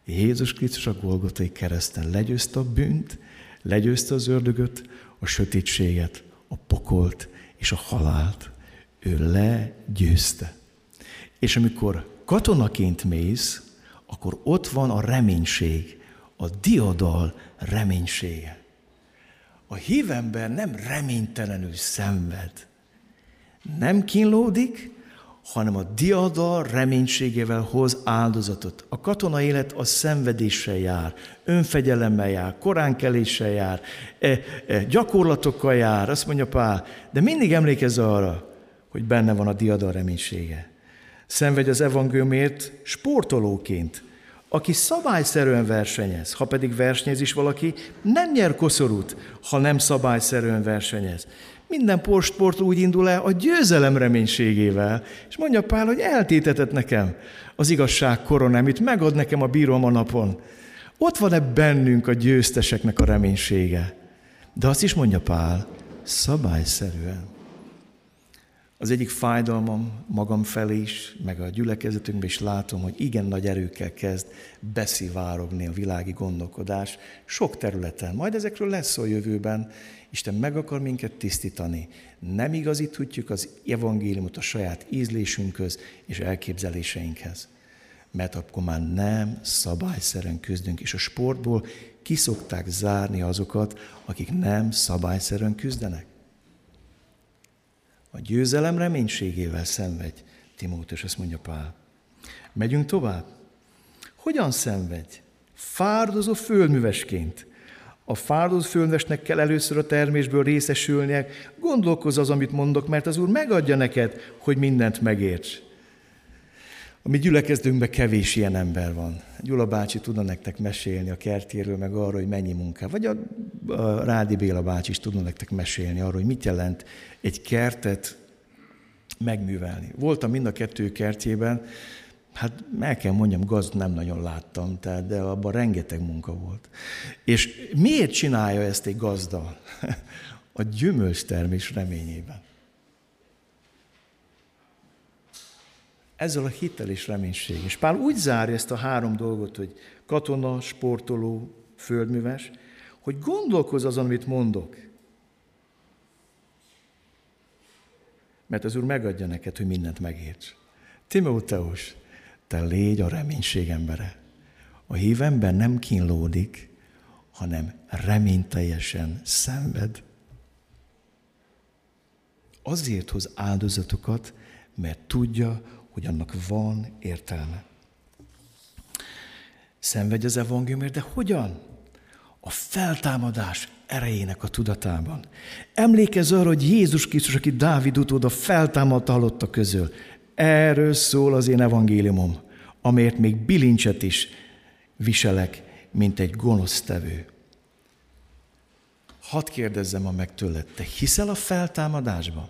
[SPEAKER 1] Jézus Krisztus a Golgotai kereszten legyőzte a bűnt, legyőzte az ördögöt, a sötétséget, a pokolt és a halált. Ő legyőzte. És amikor katonaként mész, akkor ott van a reménység, a diadal reménysége. A hívember nem reménytelenül szenved. Nem kínlódik, hanem a diadal reménységével hoz áldozatot. A katona élet a szenvedéssel jár, önfegyelemmel jár, koránkeléssel jár, e, e, gyakorlatokkal jár, azt mondja Pál, de mindig emlékezz arra, hogy benne van a diadal reménysége. Szenvedj az evangéliumért sportolóként, aki szabályszerűen versenyez, ha pedig versenyez is valaki, nem nyer koszorút, ha nem szabályszerűen versenyez. Minden portsport úgy indul el a győzelem reménységével, és mondja Pál, hogy eltétetett nekem az igazság koronámit, megad nekem a bírom a napon. Ott van-e bennünk a győzteseknek a reménysége? De azt is mondja Pál, szabályszerűen. Az egyik fájdalmam magam felé is, meg a gyülekezetünkben is látom, hogy igen nagy erőkkel kezd beszivárogni a világi gondolkodás sok területen. Majd ezekről lesz a jövőben. Isten meg akar minket tisztítani. Nem igazíthatjuk az evangéliumot a saját ízlésünkhöz és elképzeléseinkhez. Mert akkor már nem szabályszerűen küzdünk, és a sportból kiszokták zárni azokat, akik nem szabályszerűen küzdenek. A győzelem reménységével szenvedj, Timóteus, azt mondja Pál. Megyünk tovább. Hogyan szenvedj? Fárdozó földművesként. A fárdozó földművesnek kell először a termésből részesülnie. Gondolkozz az, amit mondok, mert az Úr megadja neked, hogy mindent megérts. A mi gyülekezdünkben kevés ilyen ember van. Gyula bácsi tudna nektek mesélni a kertéről, meg arról, hogy mennyi munká. Vagy a, a Rádi Béla bácsi is tudna nektek mesélni arról, hogy mit jelent egy kertet megművelni. Voltam mind a kettő kertjében, hát meg kell mondjam, gazd nem nagyon láttam, tehát, de abban rengeteg munka volt. És miért csinálja ezt egy gazda? A gyümölcstermés reményében. Ezzel a hitel és reménység. És Pál úgy zárja ezt a három dolgot, hogy katona, sportoló, földműves, hogy gondolkozz azon, amit mondok. Mert az Úr megadja neked, hogy mindent megérts. Timóteus, te légy a reménység embere. A hív nem kínlódik, hanem reményteljesen szenved. Azért hoz áldozatokat, mert tudja, hogy annak van értelme. Szenvedj az evangéliumért, de hogyan? A feltámadás erejének a tudatában. Emlékezz arra, hogy Jézus Krisztus, aki Dávid utóda feltámadt halottak közül. Erről szól az én evangéliumom, amért még bilincset is viselek, mint egy gonosztevő. Hadd kérdezzem a meg tőled, te hiszel a feltámadásban?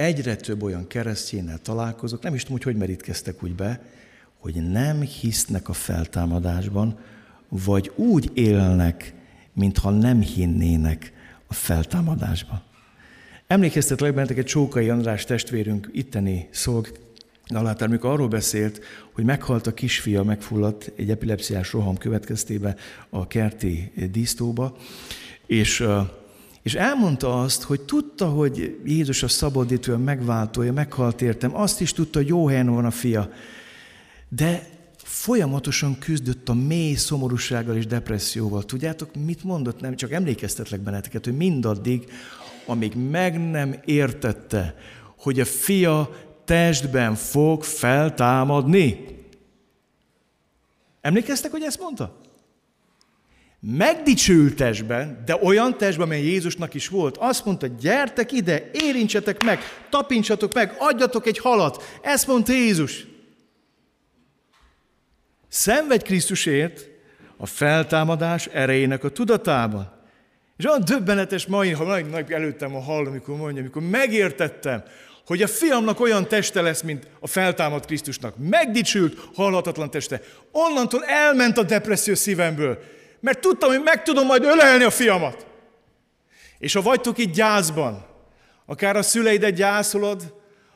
[SPEAKER 1] Egyre több olyan keresztjénnel találkozok, nem is tudom, hogy hogy merítkeztek úgy be, hogy nem hisznek a feltámadásban, vagy úgy élnek, mintha nem hinnének a feltámadásban. Emlékeztetlek benneteket Csókai András testvérünk itteni szolg Galátár, amikor arról beszélt, hogy meghalt a kisfia, megfulladt egy epilepsziás roham következtében a kerti dísztóba, és, és elmondta azt, hogy tudta, hogy Jézus a szabadítő, a megváltója, meghalt értem, azt is tudta, hogy jó helyen van a fia, de folyamatosan küzdött a mély szomorúsággal és depresszióval. Tudjátok, mit mondott? Nem csak emlékeztetlek benneteket, hogy mindaddig, amíg meg nem értette, hogy a fia testben fog feltámadni. Emlékeztek, hogy ezt mondta? Megdicsült testben, de olyan testben, amely Jézusnak is volt. Azt mondta, gyertek ide, érintsetek meg, tapincsatok meg, adjatok egy halat. Ezt mondta Jézus. Szenvedj Krisztusért a feltámadás erejének a tudatában. És olyan döbbenetes mai, ha nagy, nagy előttem a hall, amikor mondja, amikor megértettem, hogy a fiamnak olyan teste lesz, mint a feltámadt Krisztusnak. Megdicsült, halhatatlan teste. Onnantól elment a depresszió szívemből, mert tudtam, hogy meg tudom majd ölelni a fiamat. És ha vagytok itt gyászban, akár a szüleidet gyászolod,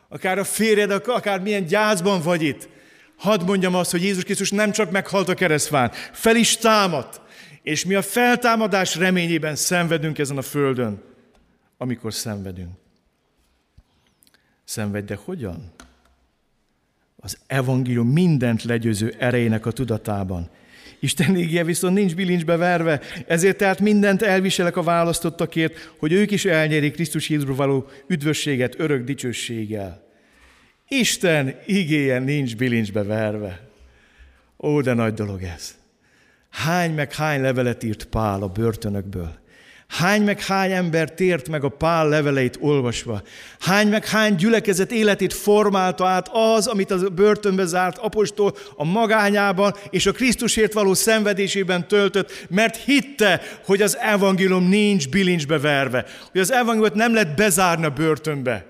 [SPEAKER 1] akár a férjed, akár milyen gyászban vagy itt, hadd mondjam azt, hogy Jézus Krisztus nem csak meghalt a keresztfán, fel is támadt, és mi a feltámadás reményében szenvedünk ezen a földön, amikor szenvedünk. Szenvedj, de hogyan? Az evangélium mindent legyőző erejének a tudatában. Isten ígéje viszont nincs bilincsbe verve, ezért tehát mindent elviselek a választottakért, hogy ők is elnyerik Krisztus Jézusról való üdvösséget örök dicsőséggel. Isten igéje nincs bilincsbe verve. Ó, de nagy dolog ez. Hány meg hány levelet írt Pál a börtönökből. Hány meg hány ember tért meg a pál leveleit olvasva. Hány meg hány gyülekezet életét formálta át az, amit a börtönbe zárt apostol a magányában és a Krisztusért való szenvedésében töltött, mert hitte, hogy az evangélium nincs bilincsbe verve. Hogy az evangéliumot nem lehet bezárni a börtönbe.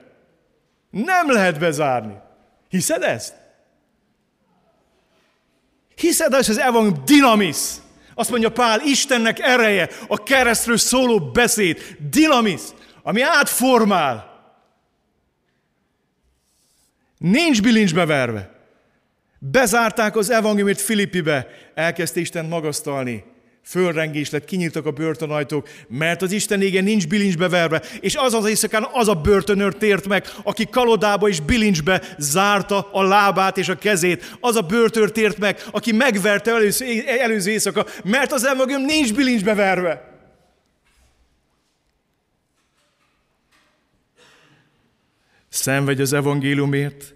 [SPEAKER 1] Nem lehet bezárni. Hiszed ezt? Hiszed, hogy az evangélium dinamisz? Azt mondja Pál, Istennek ereje, a keresztről szóló beszéd, dinamisz, ami átformál. Nincs bilincsbe verve. Bezárták az evangéliumét Filippibe, elkezdte Isten magasztalni fölrengés lett, kinyíltak a börtönajtók, mert az Isten ége nincs bilincsbe verve, és az az éjszakán az a börtönőr tért meg, aki kalodába és bilincsbe zárta a lábát és a kezét. Az a börtönőr tért meg, aki megverte előző, előző éjszaka, mert az evangélium nincs bilincsbe verve. Szenvedj az evangéliumért,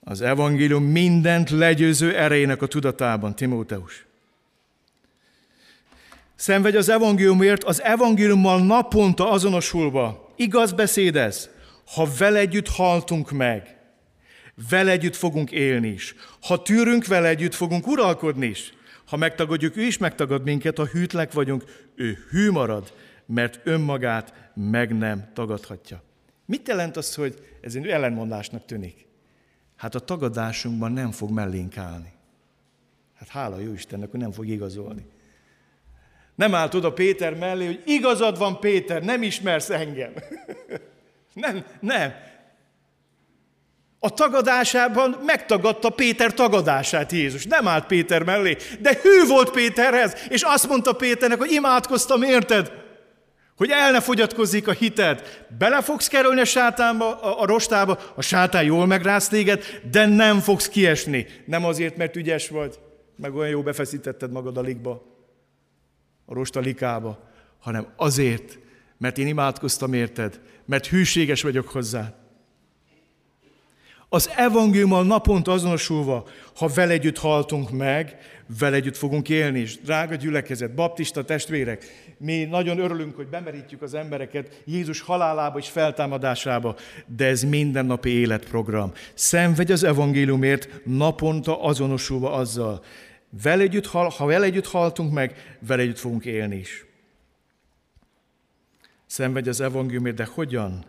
[SPEAKER 1] az evangélium mindent legyőző erejének a tudatában, Timóteus. Szenvedj az evangéliumért, az evangéliummal naponta azonosulva. Igaz beszéd ez? Ha vele együtt haltunk meg, vele együtt fogunk élni is. Ha tűrünk, vele együtt fogunk uralkodni is. Ha megtagadjuk, ő is megtagad minket, ha hűtlek vagyunk, ő hű marad, mert önmagát meg nem tagadhatja. Mit jelent az, hogy ez egy ellenmondásnak tűnik? Hát a tagadásunkban nem fog mellénk állni. Hát hála jó Istennek, hogy nem fog igazolni. Nem állt oda Péter mellé, hogy igazad van Péter, nem ismersz engem. nem, nem. A tagadásában megtagadta Péter tagadását Jézus. Nem állt Péter mellé, de hű volt Péterhez, és azt mondta Péternek, hogy imádkoztam, érted? Hogy el ne fogyatkozzék a hited. Bele fogsz kerülni a sátánba, a, a rostába, a sátán jól megrász téged, de nem fogsz kiesni. Nem azért, mert ügyes vagy, meg olyan jó befeszítetted magad a ligba a rostalikába, hanem azért, mert én imádkoztam érted, mert hűséges vagyok hozzá. Az evangéliummal naponta azonosulva, ha vele együtt haltunk meg, vele együtt fogunk élni is. Drága gyülekezet, baptista testvérek, mi nagyon örülünk, hogy bemerítjük az embereket Jézus halálába és feltámadásába, de ez mindennapi életprogram. Szenvedj az evangéliumért, naponta azonosulva azzal. Vele együtt, ha vele együtt haltunk meg, vele együtt fogunk élni is. Szenvedj az evangéliumért, de hogyan?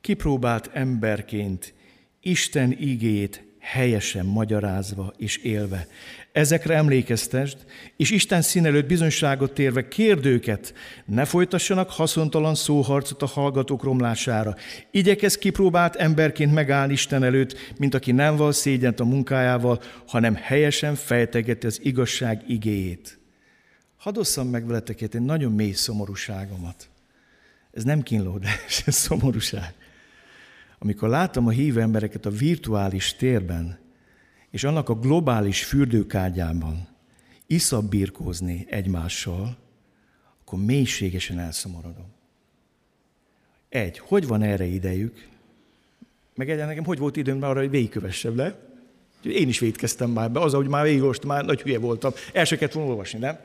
[SPEAKER 1] Kipróbált emberként Isten igét helyesen magyarázva és élve. Ezekre emlékeztesd, és Isten szín előtt bizonyságot térve kérd őket, ne folytassanak haszontalan szóharcot a hallgatók romlására. Igyekez kipróbált emberként megállni Isten előtt, mint aki nem val szégyent a munkájával, hanem helyesen fejtegeti az igazság igéjét. Hadd meg veletek egy nagyon mély szomorúságomat. Ez nem kínló, de ez szomorúság. Amikor láttam a hívő embereket a virtuális térben, és annak a globális fürdőkágyában iszabbírkózni egymással, akkor mélységesen elszomorodom. Egy, hogy van erre idejük? Meg egyen nekem hogy volt időm arra, hogy végigkövessem le? Én is védkeztem már be, az, hogy már végigolvastam, már nagy hülye voltam. El se kellett volna olvasni, nem?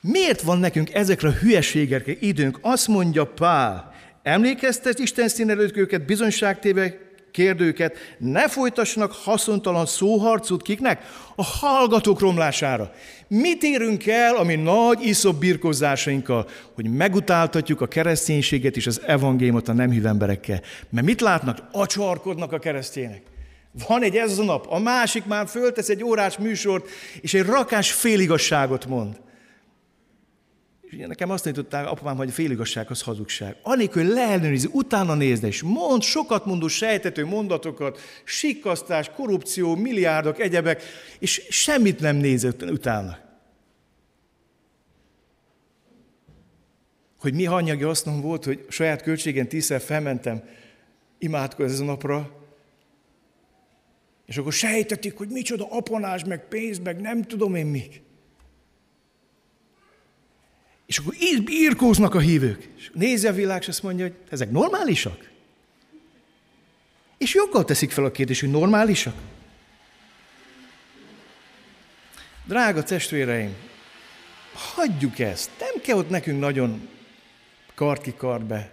[SPEAKER 1] Miért van nekünk ezekre a hülyeségekre időnk? Azt mondja Pál, emlékeztet Isten szín előtt őket, bizonyságtéve kérdőket, ne folytassanak haszontalan szóharcot kiknek? A hallgatók romlására. Mit érünk el a mi nagy iszop birkozásainkkal, hogy megutáltatjuk a kereszténységet és az evangéliumot a nem emberekkel? Mert mit látnak? Acsarkodnak a keresztények. Van egy ez a nap, a másik már föltesz egy órás műsort, és egy rakás féligasságot mond. És nekem azt tanították apám, hogy a féligasság az hazugság. Anélkül leellenőrizni, utána nézni, és mond sokat mondó sejtető mondatokat, sikkasztás, korrupció, milliárdok, egyebek, és semmit nem nézett utána. Hogy mi hanyagi hasznom volt, hogy saját költségen tízszer felmentem imádkozni ez a napra, és akkor sejtetik, hogy micsoda apanás, meg pénz, meg nem tudom én még. És akkor írkóznak a hívők. És nézi a világ, és azt mondja, hogy ezek normálisak? És joggal teszik fel a kérdést, hogy normálisak? Drága testvéreim, hagyjuk ezt. Nem kell ott nekünk nagyon kart be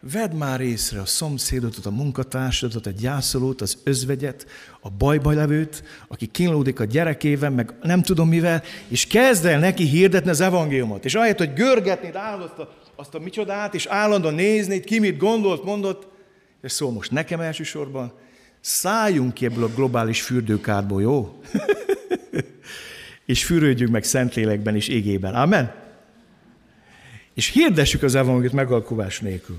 [SPEAKER 1] Vedd már észre a szomszédodat, a munkatársadat, a gyászolót, az özvegyet, a bajba levőt, aki kínlódik a gyerekével, meg nem tudom mivel, és kezd el neki hirdetni az evangéliumot. És ahelyett, hogy görgetnéd állandóan azt a, azt a micsodát, és állandóan néznéd, ki mit gondolt, mondott, és szól most nekem elsősorban, szálljunk ki ebből a globális fürdőkádból, jó? és fürödjünk meg Szentlélekben és égében. Amen? És hirdessük az evangéliumot megalkovás nélkül.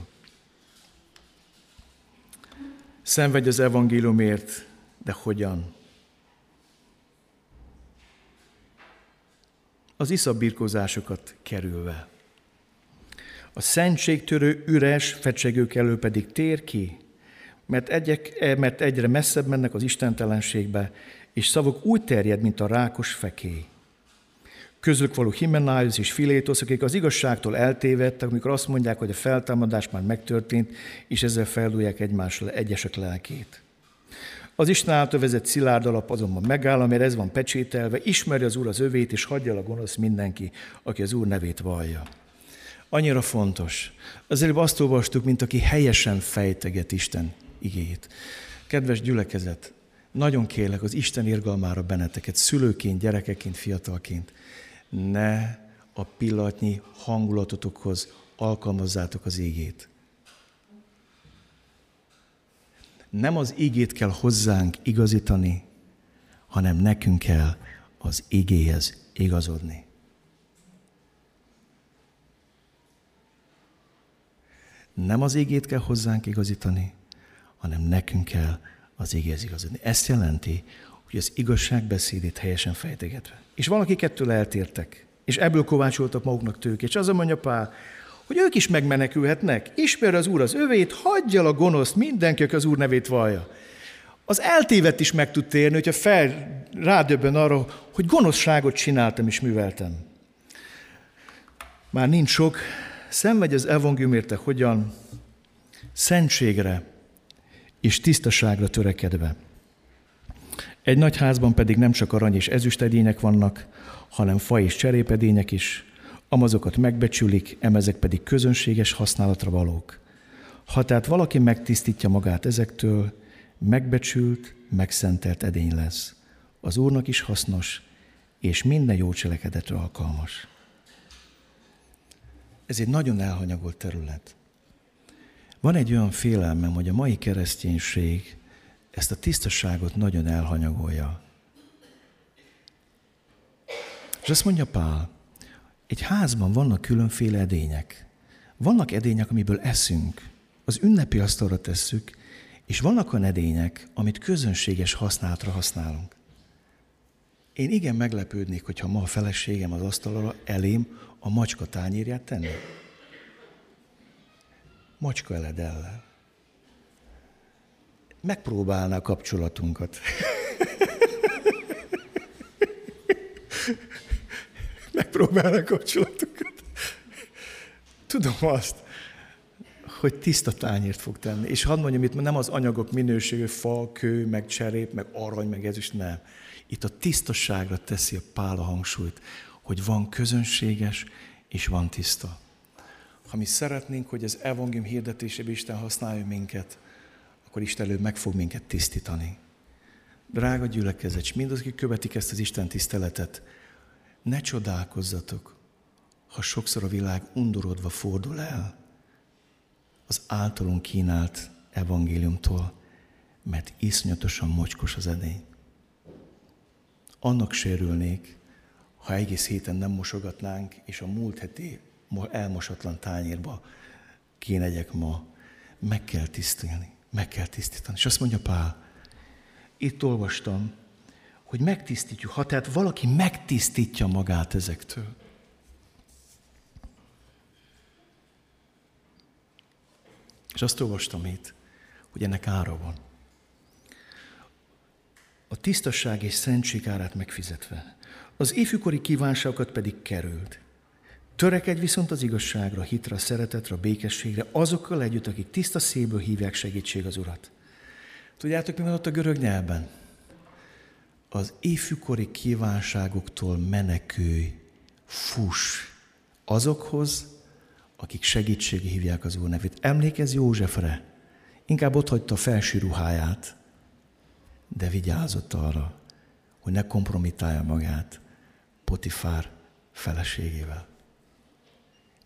[SPEAKER 1] Szenvedj az evangéliumért, de hogyan? Az iszabbirkózásokat kerülve. A szentségtörő üres fecsegők elő pedig tér ki, mert, egyek, mert egyre messzebb mennek az istentelenségbe, és szavuk úgy terjed, mint a rákos fekély. Közülük való Himenájus és Filétosz, akik az igazságtól eltévedtek, amikor azt mondják, hogy a feltámadás már megtörtént, és ezzel feldúlják egymásra egyesek lelkét. Az Isten által vezet szilárd alap azonban megáll, amire ez van pecsételve, ismeri az Úr az övét, és hagyja a gonosz mindenki, aki az Úr nevét vallja. Annyira fontos. Az előbb azt olvastuk, mint aki helyesen fejteget Isten igét. Kedves gyülekezet, nagyon kérlek az Isten irgalmára benneteket, szülőként, gyerekeként, fiatalként ne a pillanatnyi hangulatotokhoz alkalmazzátok az ígét. Nem az ígét kell hozzánk igazítani, hanem nekünk kell az igéhez igazodni. Nem az ígét kell hozzánk igazítani, hanem nekünk kell az igéhez igazodni. Ezt jelenti, hogy az igazság beszédét helyesen fejtegetve. És valaki kettől eltértek, és ebből kovácsoltak maguknak tők. És az a mondja Pál, hogy ők is megmenekülhetnek. Ismer az Úr az övét, hagyja a gonoszt mindenki, aki az Úr nevét vallja. Az eltévedt is meg tud térni, hogyha fel rádöbben arra, hogy gonoszságot csináltam és műveltem. Már nincs sok, szenvedj az evangélium érte hogyan, szentségre és tisztaságra törekedve. Egy nagy házban pedig nem csak arany és ezüstedények vannak, hanem fa és cserépedények is, amazokat megbecsülik, emezek pedig közönséges használatra valók. Ha tehát valaki megtisztítja magát ezektől, megbecsült, megszentelt edény lesz. Az Úrnak is hasznos, és minden jó cselekedetre alkalmas. Ez egy nagyon elhanyagolt terület. Van egy olyan félelmem, hogy a mai kereszténység ezt a tisztaságot nagyon elhanyagolja. És azt mondja Pál, egy házban vannak különféle edények. Vannak edények, amiből eszünk, az ünnepi asztalra tesszük, és vannak olyan edények, amit közönséges használatra használunk. Én igen meglepődnék, hogyha ma a feleségem az asztalra elém a macska tányérját tenni. Macska eledellel. Megpróbálná a kapcsolatunkat. Megpróbálná a kapcsolatunkat. Tudom azt, hogy tiszta tányért fog tenni. És hadd mondjam, itt nem az anyagok minőségű, fa, kő, meg cserép, meg arany, meg ez is nem. Itt a tisztaságra teszi a pál a hangsúlyt, hogy van közönséges, és van tiszta. Ha mi szeretnénk, hogy az evangélium hirdetésében Isten használja minket, akkor Isten előbb meg fog minket tisztítani. Drága gyülekezet, és mindazok, akik követik ezt az Isten tiszteletet, ne csodálkozzatok, ha sokszor a világ undorodva fordul el az általunk kínált evangéliumtól, mert iszonyatosan mocskos az edény. Annak sérülnék, ha egész héten nem mosogatnánk, és a múlt heti elmosatlan tányérba kénegyek ma, meg kell tisztítani, meg kell tisztítani. És azt mondja Pál, itt olvastam, hogy megtisztítjuk, ha tehát valaki megtisztítja magát ezektől. És azt olvastam itt, hogy ennek ára van. A tisztasság és szentség árát megfizetve. Az ifjúkori kívánságokat pedig került. Törekedj viszont az igazságra, hitre, szeretetre, békességre, azokkal együtt, akik tiszta szívből hívják segítség az Urat. Tudjátok, mi van ott a görög nyelven? Az ifjúkori kívánságoktól menekülj, fuss azokhoz, akik segítségi hívják az Úr nevét. Emlékezz Józsefre, inkább ott hagyta a felső ruháját, de vigyázott arra, hogy ne kompromitálja magát Potifár feleségével.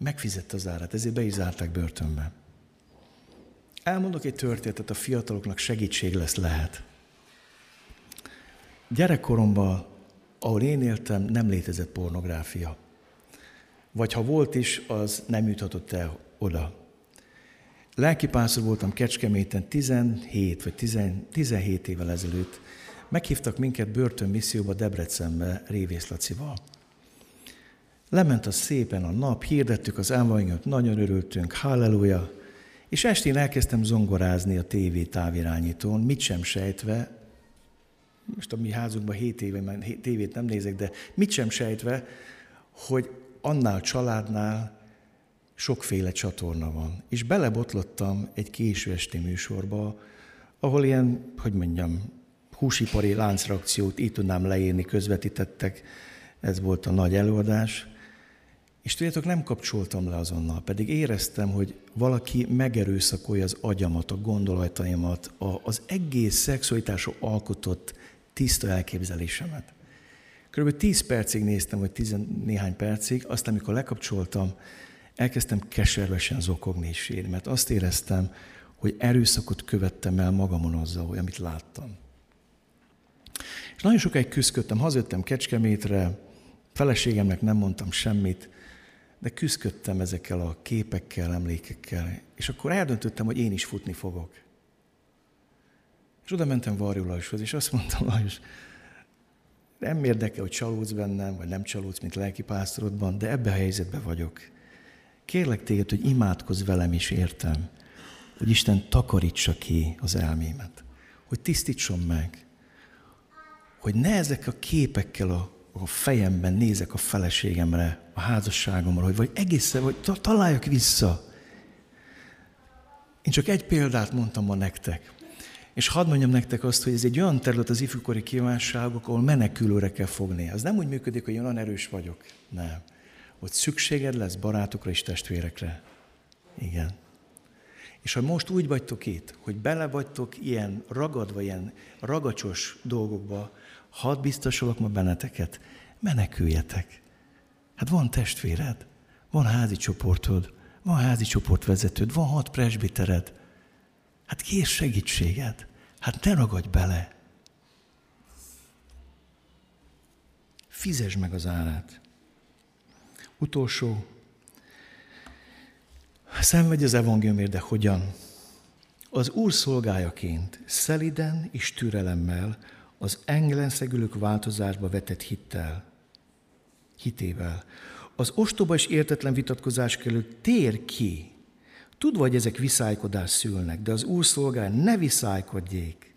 [SPEAKER 1] Megfizette az árat, ezért be is zárták börtönbe. Elmondok egy történetet, a fiataloknak segítség lesz lehet. Gyerekkoromban, ahol én éltem, nem létezett pornográfia. Vagy ha volt is, az nem juthatott el oda. Lelkipászor voltam Kecskeméten 17 vagy 17 évvel ezelőtt. Meghívtak minket börtönmisszióba Debrecenbe Révész Lacival. Lement a szépen a nap, hirdettük az elvanyat, nagyon örültünk, halleluja, és estén elkezdtem zongorázni a tévé távirányítón, mit sem sejtve, most a mi házunkban 7 éve, már tévét nem nézek, de mit sem sejtve, hogy annál családnál sokféle csatorna van. És belebotlottam egy késő esti műsorba, ahol ilyen, hogy mondjam, húsipari láncreakciót így tudnám leírni, közvetítettek, ez volt a nagy előadás. És tudjátok, nem kapcsoltam le azonnal, pedig éreztem, hogy valaki megerőszakolja az agyamat, a gondolataimat, a, az egész szexualitásról alkotott tiszta elképzelésemet. Körülbelül 10 percig néztem, vagy 10 néhány percig, aztán, amikor lekapcsoltam, elkezdtem keservesen zokogni és sírni, mert azt éreztem, hogy erőszakot követtem el magamon azzal, hogy amit láttam. És nagyon sokáig küzdködtem, hazajöttem Kecskemétre, feleségemnek nem mondtam semmit, de küzdködtem ezekkel a képekkel, emlékekkel, és akkor eldöntöttem, hogy én is futni fogok. És oda mentem Varjú Lajoshoz, és azt mondtam, Lajos, nem érdekel, hogy csalódsz bennem, vagy nem csalódsz, mint lelkipásztorodban, de ebbe a helyzetben vagyok. Kérlek téged, hogy imádkozz velem is értem, hogy Isten takarítsa ki az elmémet, hogy tisztítson meg, hogy ne ezek a képekkel a a fejemben nézek a feleségemre, a házasságomra, hogy vagy egészen, vagy találjak vissza. Én csak egy példát mondtam ma nektek. És hadd mondjam nektek azt, hogy ez egy olyan terület az ifjúkori kívánságok, ahol menekülőre kell fogni. Az nem úgy működik, hogy olyan erős vagyok. Nem. Ott szükséged lesz barátokra és testvérekre. Igen. És ha most úgy vagytok itt, hogy bele vagytok ilyen ragadva, ilyen ragacsos dolgokba, hadd biztosolok ma benneteket, meneküljetek. Hát van testvéred, van házi csoportod, van házi csoportvezetőd, van hat presbitered. Hát kér segítséged. Hát ne ragadj bele. Fizesd meg az árát. Utolsó. Szenvedj az evangéliumért, de hogyan? Az Úr szolgájaként, szeliden és türelemmel, az engelenszegülők változásba vetett hittel, hitével. Az ostoba és értetlen vitatkozás kellő tér ki. Tudva, hogy ezek viszálykodás szülnek, de az Úr szolgál ne viszálykodjék,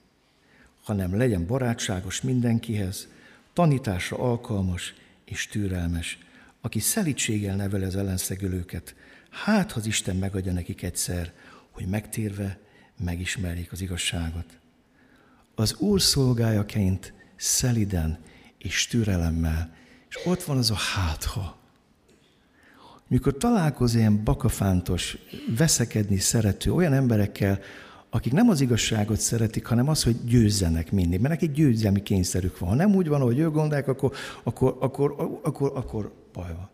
[SPEAKER 1] hanem legyen barátságos mindenkihez, tanításra alkalmas és türelmes, aki szelítséggel neveli az ellenszegülőket, hát, az Isten megadja nekik egyszer, hogy megtérve megismerjék az igazságot. Az Úr szolgájaként szeliden és türelemmel, és ott van az a hátha. Mikor találkozol ilyen bakafántos, veszekedni szerető olyan emberekkel, akik nem az igazságot szeretik, hanem az, hogy győzzenek mindig, mert nekik győzelmi kényszerük van. Ha nem úgy van, ahogy ők gondolják, akkor, akkor, akkor, akkor, akkor, baj van.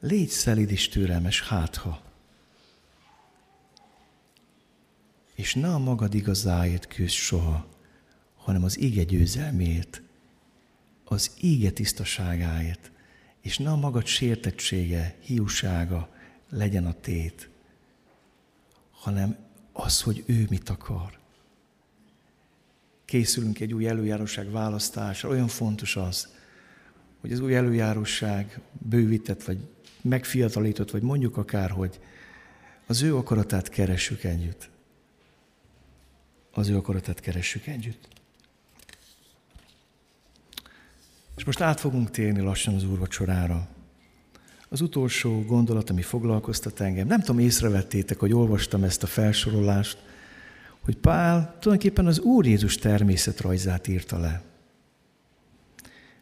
[SPEAKER 1] Légy szelid és türelmes, hátha. És ne a magad igazáért küzd soha, hanem az ége győzelmét, az ége tisztaságáért, és ne a magad sértettsége, hiúsága legyen a tét, hanem az, hogy ő mit akar. Készülünk egy új előjáróság választásra, olyan fontos az, hogy az új előjáróság bővített, vagy megfiatalított, vagy mondjuk akár, hogy az ő akaratát keressük együtt. Az ő akaratát keressük együtt. És most át fogunk térni lassan az úrvacsorára. Az utolsó gondolat, ami foglalkoztat engem, nem tudom, észrevettétek, hogy olvastam ezt a felsorolást, hogy Pál tulajdonképpen az Úr Jézus természetrajzát írta le.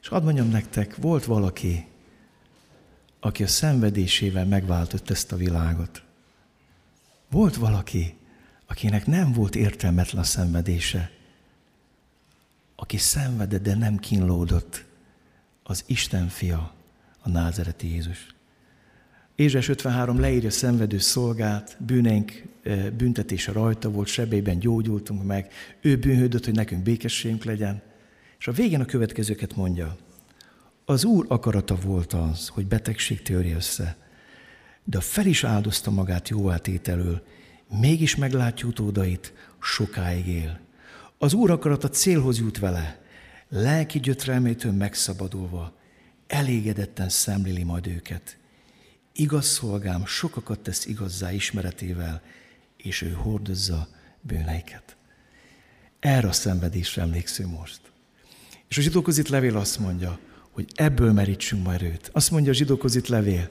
[SPEAKER 1] És hadd mondjam nektek, volt valaki, aki a szenvedésével megváltott ezt a világot. Volt valaki, akinek nem volt értelmetlen a szenvedése, aki szenvedett, de nem kínlódott, az Isten fia, a názereti Jézus. Ézsás 53 leírja szenvedő szolgát, bűneink eh, büntetése rajta volt, sebében gyógyultunk meg, ő bűnhődött, hogy nekünk békességünk legyen. És a végén a következőket mondja. Az Úr akarata volt az, hogy betegség törje össze, de fel is áldozta magát jóátételől, mégis meglátja utódait, sokáig él. Az Úr akarata célhoz jut vele, lelki gyötrelmétől megszabadulva, elégedetten szemléli majd őket. Igaz szolgám sokakat tesz igazzá ismeretével, és ő hordozza bűneiket. Erre a szenvedésre emlékszünk most. És a zsidókozit levél azt mondja, hogy ebből merítsünk majd erőt. Azt mondja a zsidókozit levél,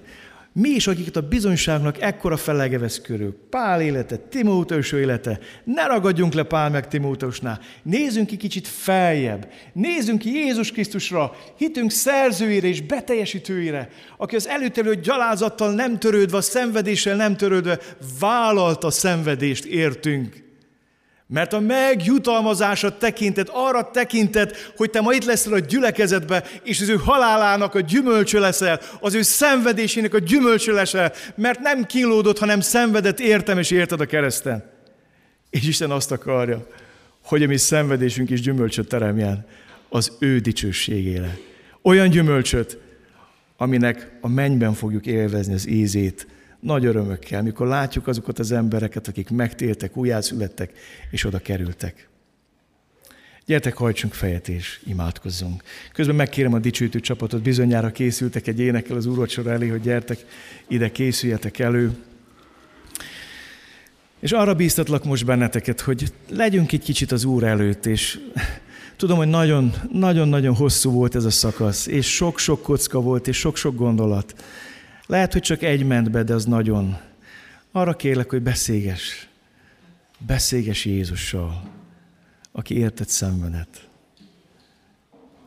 [SPEAKER 1] mi is, akiket a bizonyságnak ekkora felege vesz körül, Pál élete, Timóteus élete, ne ragadjunk le Pál meg Timóteusnál, nézzünk ki kicsit feljebb, nézzünk ki Jézus Krisztusra, hitünk szerzőire és beteljesítőire, aki az előttelő gyalázattal nem törődve, a szenvedéssel nem törődve vállalta a szenvedést értünk. Mert a megjutalmazása tekintet, arra tekintet, hogy te ma itt leszel a gyülekezetbe, és az ő halálának a gyümölcsö leszel, az ő szenvedésének a gyümölcsö leszel, mert nem kínlódott, hanem szenvedett értem és érted a kereszten. És Isten azt akarja, hogy a mi szenvedésünk is gyümölcsöt teremjen az ő dicsőségére. Olyan gyümölcsöt, aminek a mennyben fogjuk élvezni az ízét, nagy örömökkel, mikor látjuk azokat az embereket, akik megtértek, újjászülettek, és oda kerültek. Gyertek, hajtsunk fejet és imádkozzunk. Közben megkérem a dicsőítő csapatot, bizonyára készültek egy énekkel az úrvacsora elé, hogy gyertek, ide készüljetek elő. És arra bíztatlak most benneteket, hogy legyünk egy kicsit az Úr előtt, és Tudom, hogy nagyon-nagyon hosszú volt ez a szakasz, és sok-sok kocka volt, és sok-sok gondolat. Lehet, hogy csak egy ment be, de az nagyon. Arra kérlek, hogy beszélges. Beszélges Jézussal, aki értett szenvedet.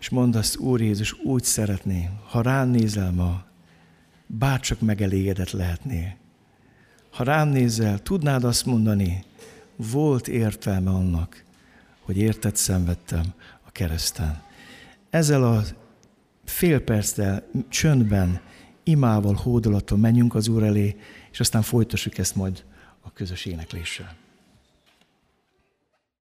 [SPEAKER 1] És mondd azt, Úr Jézus, úgy szeretném, ha rám nézel ma, bárcsak megelégedett lehetnél. Ha rám nézel, tudnád azt mondani, volt értelme annak, hogy érted szenvedtem a kereszten. Ezzel a fél perccel csöndben, imával, hódolaton menjünk az Úr elé, és aztán folytassuk ezt majd a közös énekléssel.